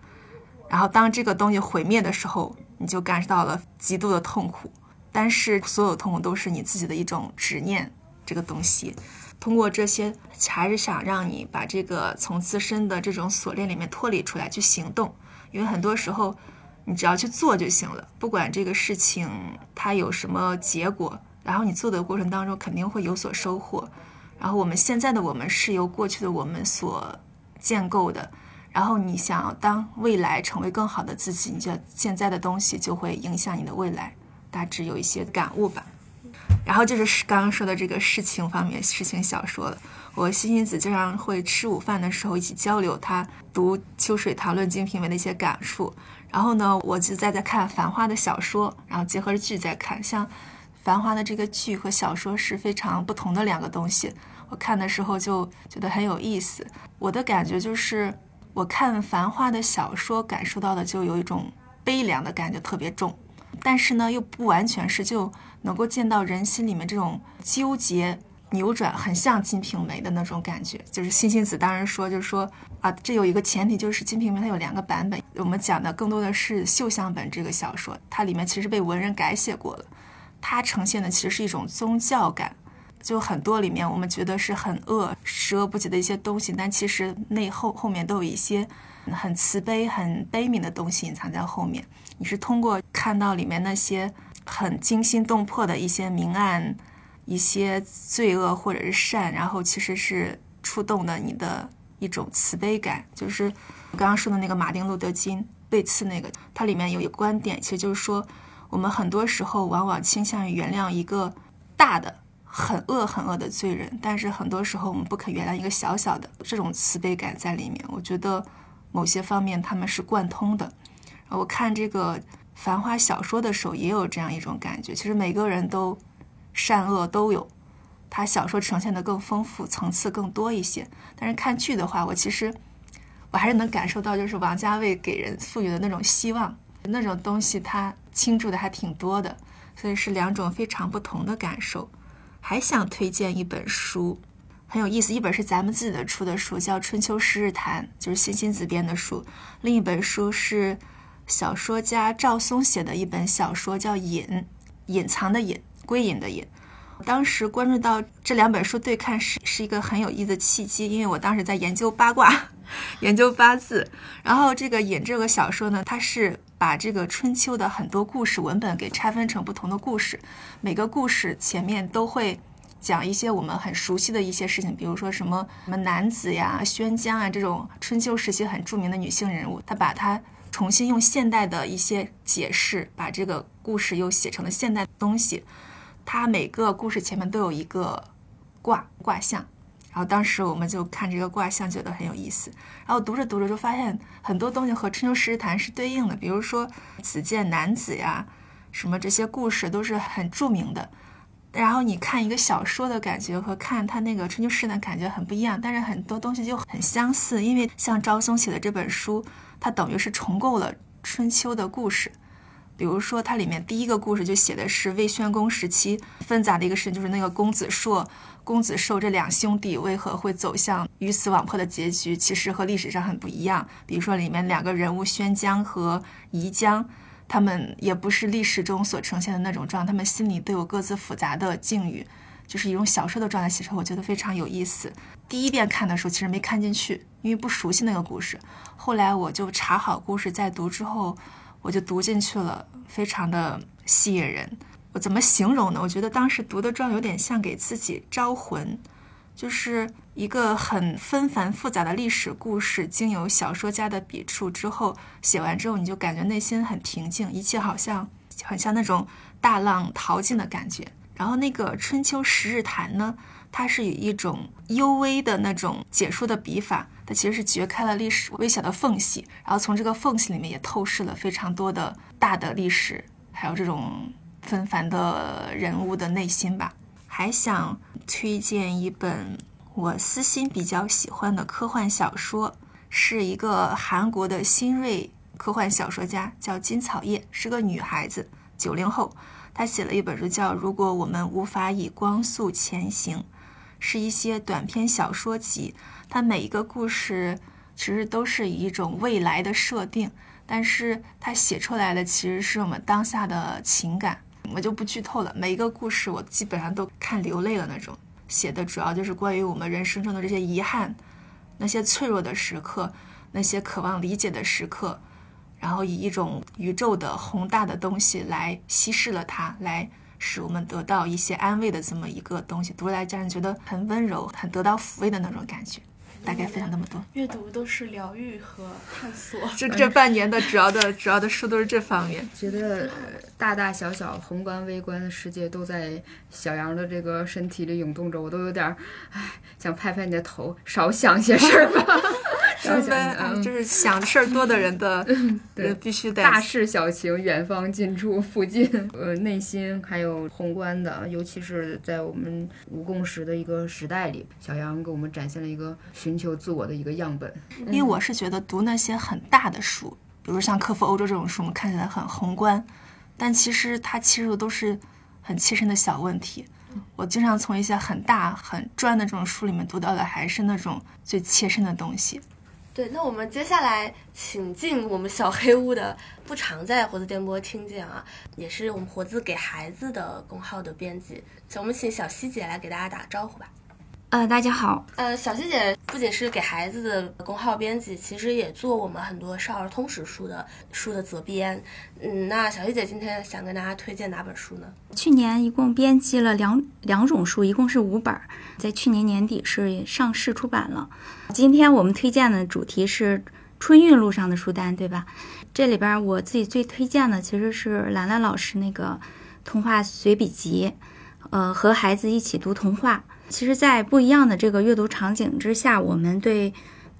然后，当这个东西毁灭的时候，你就感受到了极度的痛苦。但是，所有痛苦都是你自己的一种执念。这个东西，通过这些，还是想让你把这个从自身的这种锁链里面脱离出来，去行动。因为很多时候，你只要去做就行了，不管这个事情它有什么结果，然后你做的过程当中肯定会有所收获。然后，我们现在的我们是由过去的我们所建构的。然后你想当未来成为更好的自己，你就现在的东西就会影响你的未来，大致有一些感悟吧。然后就是刚刚说的这个事情方面，事情小说了。我欣欣子经常会吃午饭的时候一起交流，他读《秋水堂论金瓶梅》的一些感触。然后呢，我就在在看《繁花》的小说，然后结合着剧在看。像《繁花》的这个剧和小说是非常不同的两个东西。我看的时候就觉得很有意思。我的感觉就是。我看《繁花》的小说，感受到的就有一种悲凉的感觉，特别重。但是呢，又不完全是，就能够见到人心里面这种纠结、扭转，很像《金瓶梅》的那种感觉。就是星星子当然说，就是说啊，这有一个前提，就是《金瓶梅》它有两个版本。我们讲的更多的是绣像本这个小说，它里面其实被文人改写过了，它呈现的其实是一种宗教感。就很多里面，我们觉得是很恶、十恶不解的一些东西，但其实内后后面都有一些很慈悲、很悲悯的东西隐藏在后面。你是通过看到里面那些很惊心动魄的一些明暗、一些罪恶或者是善，然后其实是触动的你的一种慈悲感。就是我刚刚说的那个马丁·路德·金被刺那个，它里面有一个观点，其实就是说，我们很多时候往往倾向于原谅一个大的。很恶很恶的罪人，但是很多时候我们不肯原谅一个小小的这种慈悲感在里面。我觉得某些方面他们是贯通的。我看这个繁花小说的时候也有这样一种感觉。其实每个人都善恶都有，他小说呈现的更丰富，层次更多一些。但是看剧的话，我其实我还是能感受到，就是王家卫给人赋予的那种希望，那种东西他倾注的还挺多的，所以是两种非常不同的感受。还想推荐一本书，很有意思。一本是咱们自己的出的书，叫《春秋十日谈》，就是欣欣子编的书。另一本书是小说家赵松写的一本小说，叫《隐》，隐藏的隐，归隐的隐。当时关注到这两本书对看是是一个很有意思的契机，因为我当时在研究八卦，研究八字。然后这个《隐》这个小说呢，它是把这个春秋的很多故事文本给拆分成不同的故事，每个故事前面都会讲一些我们很熟悉的一些事情，比如说什么什么男子呀、宣姜啊这种春秋时期很著名的女性人物，他把它重新用现代的一些解释，把这个故事又写成了现代东西。它每个故事前面都有一个卦卦象，然后当时我们就看这个卦象，觉得很有意思。然后读着读着就发现很多东西和《春秋十日谈》是对应的，比如说子建男子呀，什么这些故事都是很著名的。然后你看一个小说的感觉和看他那个春秋诗的感觉很不一样，但是很多东西就很相似，因为像昭松写的这本书，它等于是重构了春秋的故事。比如说，它里面第一个故事就写的是魏宣公时期纷杂的一个事情，就是那个公子硕、公子寿这两兄弟为何会走向鱼死网破的结局，其实和历史上很不一样。比如说，里面两个人物宣姜和宜姜，他们也不是历史中所呈现的那种状，他们心里都有各自复杂的境遇，就是一种小说的状态写出来，我觉得非常有意思。第一遍看的时候，其实没看进去，因为不熟悉那个故事。后来我就查好故事再读之后。我就读进去了，非常的吸引人。我怎么形容呢？我觉得当时读的状有点像给自己招魂，就是一个很纷繁复杂的历史故事，经由小说家的笔触之后，写完之后你就感觉内心很平静，一切好像很像那种大浪淘尽的感觉。然后那个《春秋十日谈》呢，它是以一种幽微的那种解说的笔法。它其实是掘开了历史微小的缝隙，然后从这个缝隙里面也透视了非常多的大的历史，还有这种纷繁的人物的内心吧。还想推荐一本我私心比较喜欢的科幻小说，是一个韩国的新锐科幻小说家，叫金草叶，是个女孩子，九零后，他写了一本书叫《如果我们无法以光速前行》，是一些短篇小说集。它每一个故事其实都是以一种未来的设定，但是它写出来的其实是我们当下的情感。我就不剧透了，每一个故事我基本上都看流泪了那种。写的主要就是关于我们人生中的这些遗憾，那些脆弱的时刻，那些渴望理解的时刻，然后以一种宇宙的宏大的东西来稀释了它，来使我们得到一些安慰的这么一个东西，读来让人觉得很温柔，很得到抚慰的那种感觉。大概分享那么多。阅读都是疗愈和探索。这这半年的主要的主要的书都是这方面。觉得大大小小、宏观微观的世界都在小杨的这个身体里涌动着，我都有点唉，想拍拍你的头，少想些事儿吧。是呗，就是想事儿多的人的，对，必须得大事小情，远方近处附近，呃，内心还有宏观的，尤其是在我们无共识的一个时代里，小杨给我们展现了一个寻求自我的一个样本。因为我是觉得读那些很大的书，比如像《克服欧洲》这种书，我们看起来很宏观，但其实它切入都是很切身的小问题。我经常从一些很大很专的这种书里面读到的，还是那种最切身的东西。对，那我们接下来请进我们小黑屋的，不常在活字电波听见啊，也是我们活字给孩子的公号的编辑，我们请小希姐来给大家打个招呼吧。呃，大家好。呃，小希姐不仅是给孩子的公号编辑，其实也做我们很多少儿通识书的书的责编。嗯，那小希姐今天想跟大家推荐哪本书呢？去年一共编辑了两两种书，一共是五本，在去年年底是上市出版了。今天我们推荐的主题是春运路上的书单，对吧？这里边我自己最推荐的其实是兰兰老师那个童话随笔集，呃，和孩子一起读童话。其实，在不一样的这个阅读场景之下，我们对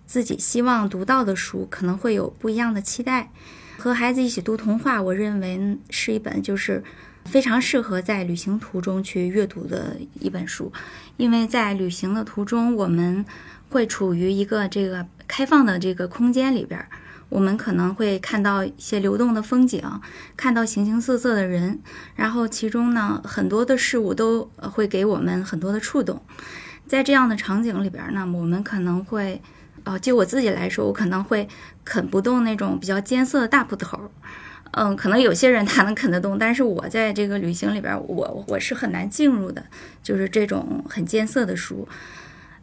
自己希望读到的书可能会有不一样的期待。和孩子一起读童话，我认为是一本就是非常适合在旅行途中去阅读的一本书，因为在旅行的途中，我们会处于一个这个开放的这个空间里边。我们可能会看到一些流动的风景，看到形形色色的人，然后其中呢，很多的事物都会给我们很多的触动。在这样的场景里边呢，我们可能会，哦，就我自己来说，我可能会啃不动那种比较艰涩的大葡萄。嗯，可能有些人他能啃得动，但是我在这个旅行里边，我我是很难进入的，就是这种很艰涩的书。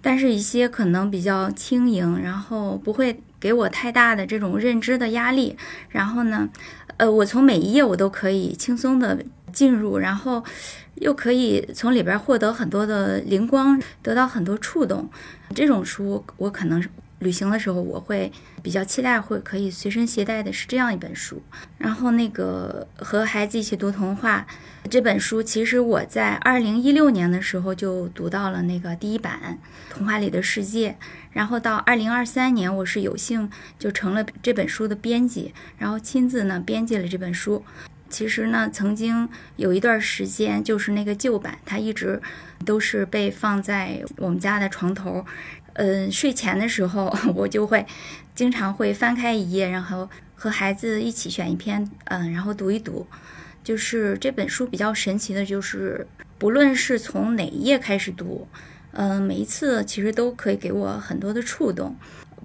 但是，一些可能比较轻盈，然后不会。给我太大的这种认知的压力，然后呢，呃，我从每一页我都可以轻松的进入，然后又可以从里边获得很多的灵光，得到很多触动。这种书我可能旅行的时候我会比较期待，会可以随身携带的是这样一本书。然后那个和孩子一起读童话这本书，其实我在二零一六年的时候就读到了那个第一版《童话里的世界》。然后到二零二三年，我是有幸就成了这本书的编辑，然后亲自呢编辑了这本书。其实呢，曾经有一段时间，就是那个旧版，它一直都是被放在我们家的床头。嗯，睡前的时候，我就会经常会翻开一页，然后和孩子一起选一篇，嗯，然后读一读。就是这本书比较神奇的，就是不论是从哪一页开始读，嗯，每一次其实都可以给我很多的触动，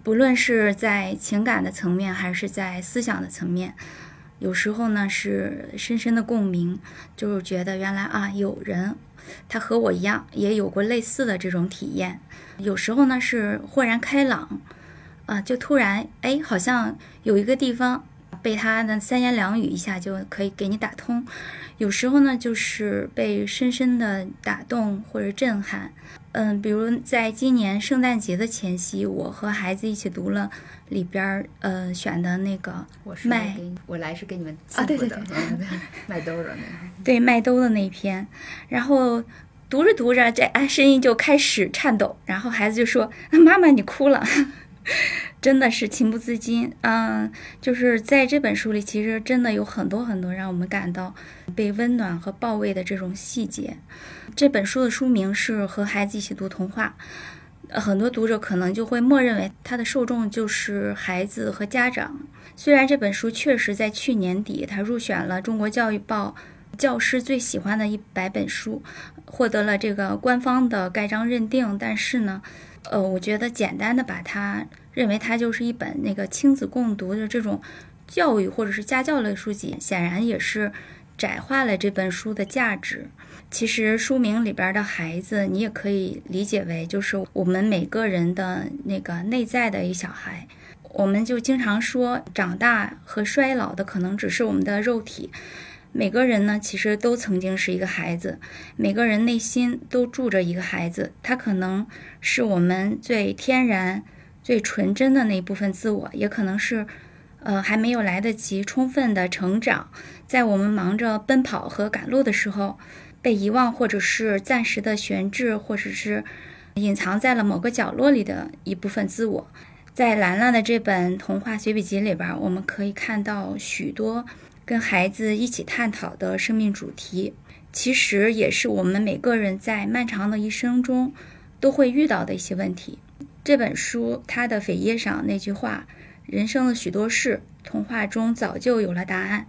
不论是在情感的层面，还是在思想的层面。有时候呢是深深的共鸣，就是觉得原来啊有人，他和我一样也有过类似的这种体验。有时候呢是豁然开朗，啊，就突然哎好像有一个地方被他的三言两语一下就可以给你打通。有时候呢就是被深深的打动或者震撼。嗯，比如在今年圣诞节的前夕，我和孩子一起读了里边儿呃选的那个我是麦我来是给你们啊对对对麦 兜儿的那个。对麦兜的那一篇，然后读着读着，这哎声音就开始颤抖，然后孩子就说：“妈妈，你哭了。”真的是情不自禁，嗯，就是在这本书里，其实真的有很多很多让我们感到被温暖和抱慰的这种细节。这本书的书名是《和孩子一起读童话》，呃呃很多读者可能就会默认为它的受众就是孩子和家长。虽然这本书确实在去年底，它入选了中国教育报教师最喜欢的一百本书，获得了这个官方的盖章认定，但是呢，呃，我觉得简单的把它认为它就是一本那个亲子共读的这种教育或者是家教类书籍，显然也是窄化了这本书的价值。其实书名里边的孩子，你也可以理解为就是我们每个人的那个内在的一小孩。我们就经常说，长大和衰老的可能只是我们的肉体。每个人呢，其实都曾经是一个孩子，每个人内心都住着一个孩子，他可能是我们最天然、最纯真的那一部分自我，也可能是，呃，还没有来得及充分的成长，在我们忙着奔跑和赶路的时候，被遗忘，或者是暂时的悬置，或者是隐藏在了某个角落里的一部分自我。在兰兰的这本童话随笔集里边，我们可以看到许多跟孩子一起探讨的生命主题，其实也是我们每个人在漫长的一生中都会遇到的一些问题。这本书它的扉页上那句话：“人生的许多事，童话中早就有了答案。”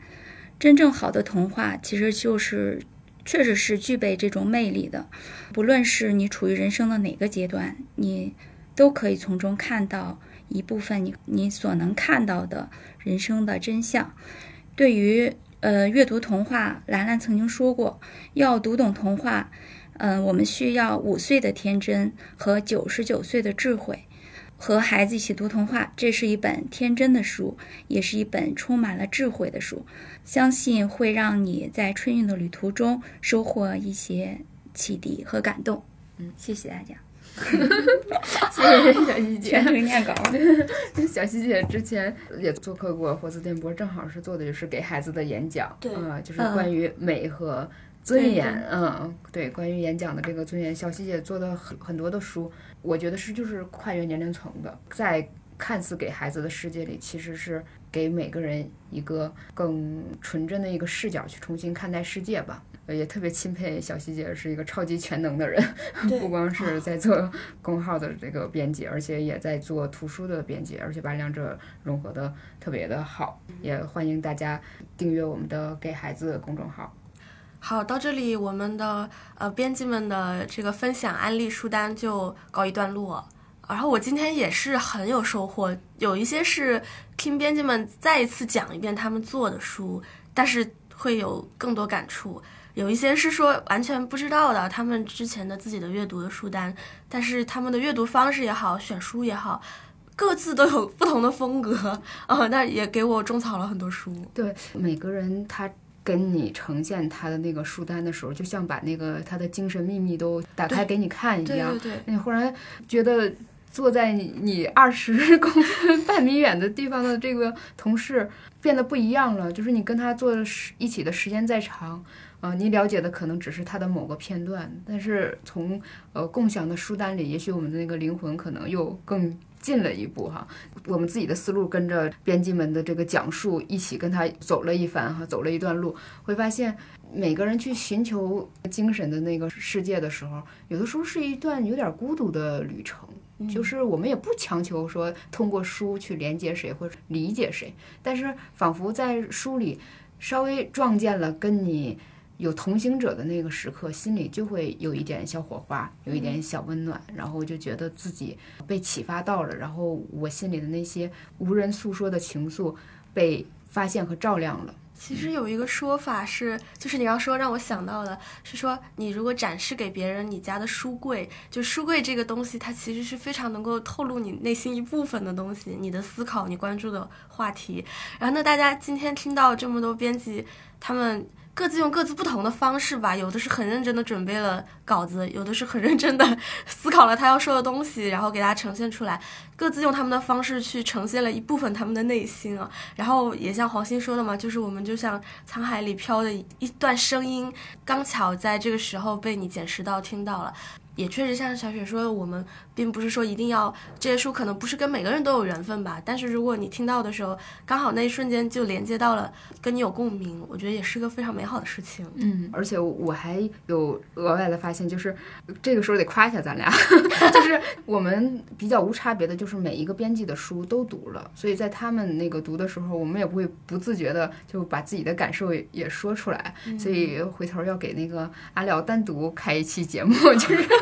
真正好的童话，其实就是确实是具备这种魅力的。不论是你处于人生的哪个阶段，你都可以从中看到一部分你你所能看到的人生的真相。对于呃阅读童话，兰兰曾经说过，要读懂童话，嗯、我们需要五岁的天真和九十九岁的智慧。和孩子一起读童话，这是一本天真的书，也是一本充满了智慧的书。相信会让你在春运的旅途中收获一些启迪和感动。嗯，谢谢大家。谢谢小希姐全。程念稿。小希姐之前也做客过活字电波，正好是做的就是给孩子的演讲，对嗯，就是嗯关于美和尊严，嗯，对，关于演讲的这个尊严，小希姐做的很很多的书，我觉得是就是跨越年龄层的，在看似给孩子的世界里，其实是给每个人一个更纯真的一个视角去重新看待世界吧。呃也特别钦佩小希姐是一个超级全能的人，不光是在做公号的这个编辑，而且也在做图书的编辑，而且把两者融合的特别的好。也欢迎大家订阅我们的“给孩子”公众号。好，到这里我们的呃编辑们的这个分享安利书单就告一段落。然后我今天也是很有收获，有一些是听编辑们再一次讲一遍他们做的书，但是会有更多感触。有一些是说完全不知道的，他们之前的自己的阅读的书单，但是他们的阅读方式也好，选书也好，各自都有不同的风格啊、那也给我种草了很多书。对，每个人他跟你呈现他的那个书单的时候，就像把那个他的精神秘密都打开给你看一样。对对对，你忽然觉得坐在你你二十公分半米远的地方的这个同事变得不一样了，就是你跟他坐的时一起的时间再长。啊、你了解的可能只是他的某个片段，但是从呃共享的书单里，也许我们的那个灵魂可能又更进了一步哈。我们自己的思路跟着编辑们的这个讲述一起跟他走了一番哈，走了一段路，会发现每个人去寻求精神的那个世界的时候，有的时候是一段有点孤独的旅程。就是我们也不强求说通过书去连接谁或者理解谁，但是仿佛在书里稍微撞见了跟你有同行者的那个时刻，心里就会有一点小火花，有一点小温暖，然后就觉得自己被启发到了，然后我心里的那些无人诉说的情愫被发现和照亮了。其实有一个说法是，就是你刚说让我想到的是说，你如果展示给别人你家的书柜，就书柜这个东西，它其实是非常能够透露你内心一部分的东西，你的思考，你关注的话题。然后，那大家今天听到这么多编辑，他们。各自用各自不同的方式吧，有的是很认真的准备了稿子，有的是很认真的 思考了他要说的东西，然后给大家呈现出来。各自用他们的方式去呈现了一部分他们的内心啊。然后也像黄鑫说的嘛，就是我们就像沧海里飘的一段声音，刚巧在这个时候被你捡拾到听到了。也确实像小雪说的，我们并不是说一定要这些书，可能不是跟每个人都有缘分吧。但是如果你听到的时候，刚好那一瞬间就连接到了跟你有共鸣，我觉得也是个非常美好的事情。嗯，而且我还有额外的发现，就是这个时候得夸一下咱俩，就是我们比较无差别的，就是每一个编辑的书都读了，所以在他们那个读的时候，我们也不会不自觉的就把自己的感受也说出来。所以回头要给那个阿廖单独开一期节目，就是。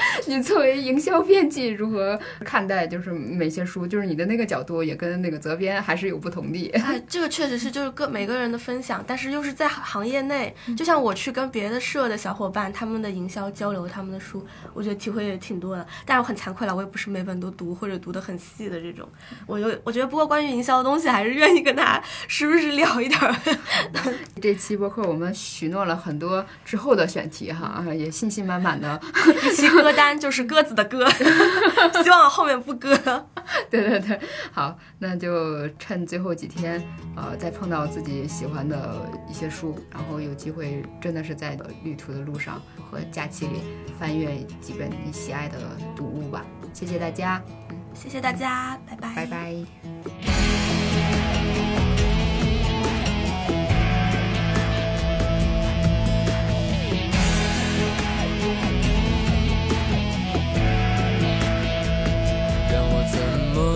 你作为营销编辑，如何看待就是每些书？就是你的那个角度也跟那个责编还是有不同的。哎，这个确实是就是各每个人的分享，但是又是在行业内。就像我去跟别的社的小伙伴他们的营销交流他们的书，我觉得体会也挺多的。但是我很惭愧了，我也不是每本都读或者读得很细的这种。我有我觉得不过关于营销的东西，还是愿意跟大家时不时聊一点。这期播客我们许诺了很多之后的选题哈，也信心满满的一期歌单。就是鸽子的鸽，希望后面不鸽。对对对，好，那就趁最后几天，呃，再碰到自己喜欢的一些书，然后有机会真的是在旅途的路上和假期里翻阅几本你喜爱的读物吧。谢谢大家，谢谢大家，拜拜，拜拜。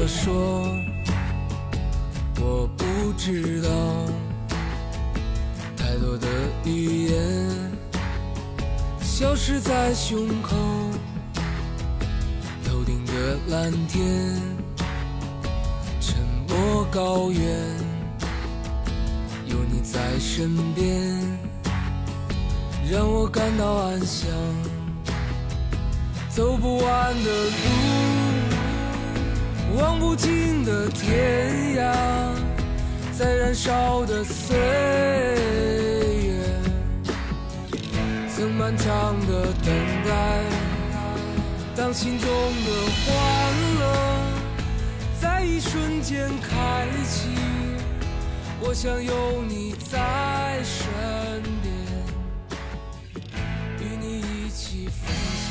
说，我不知道，太多的语言消失在胸口，头顶的蓝天，沉默高原，有你在身边，让我感到安详，走不完的路。望不尽的天涯，在燃烧的岁月，曾漫长的等待。当心中的欢乐在一瞬间开启，我想有你在身边，与你一起分享。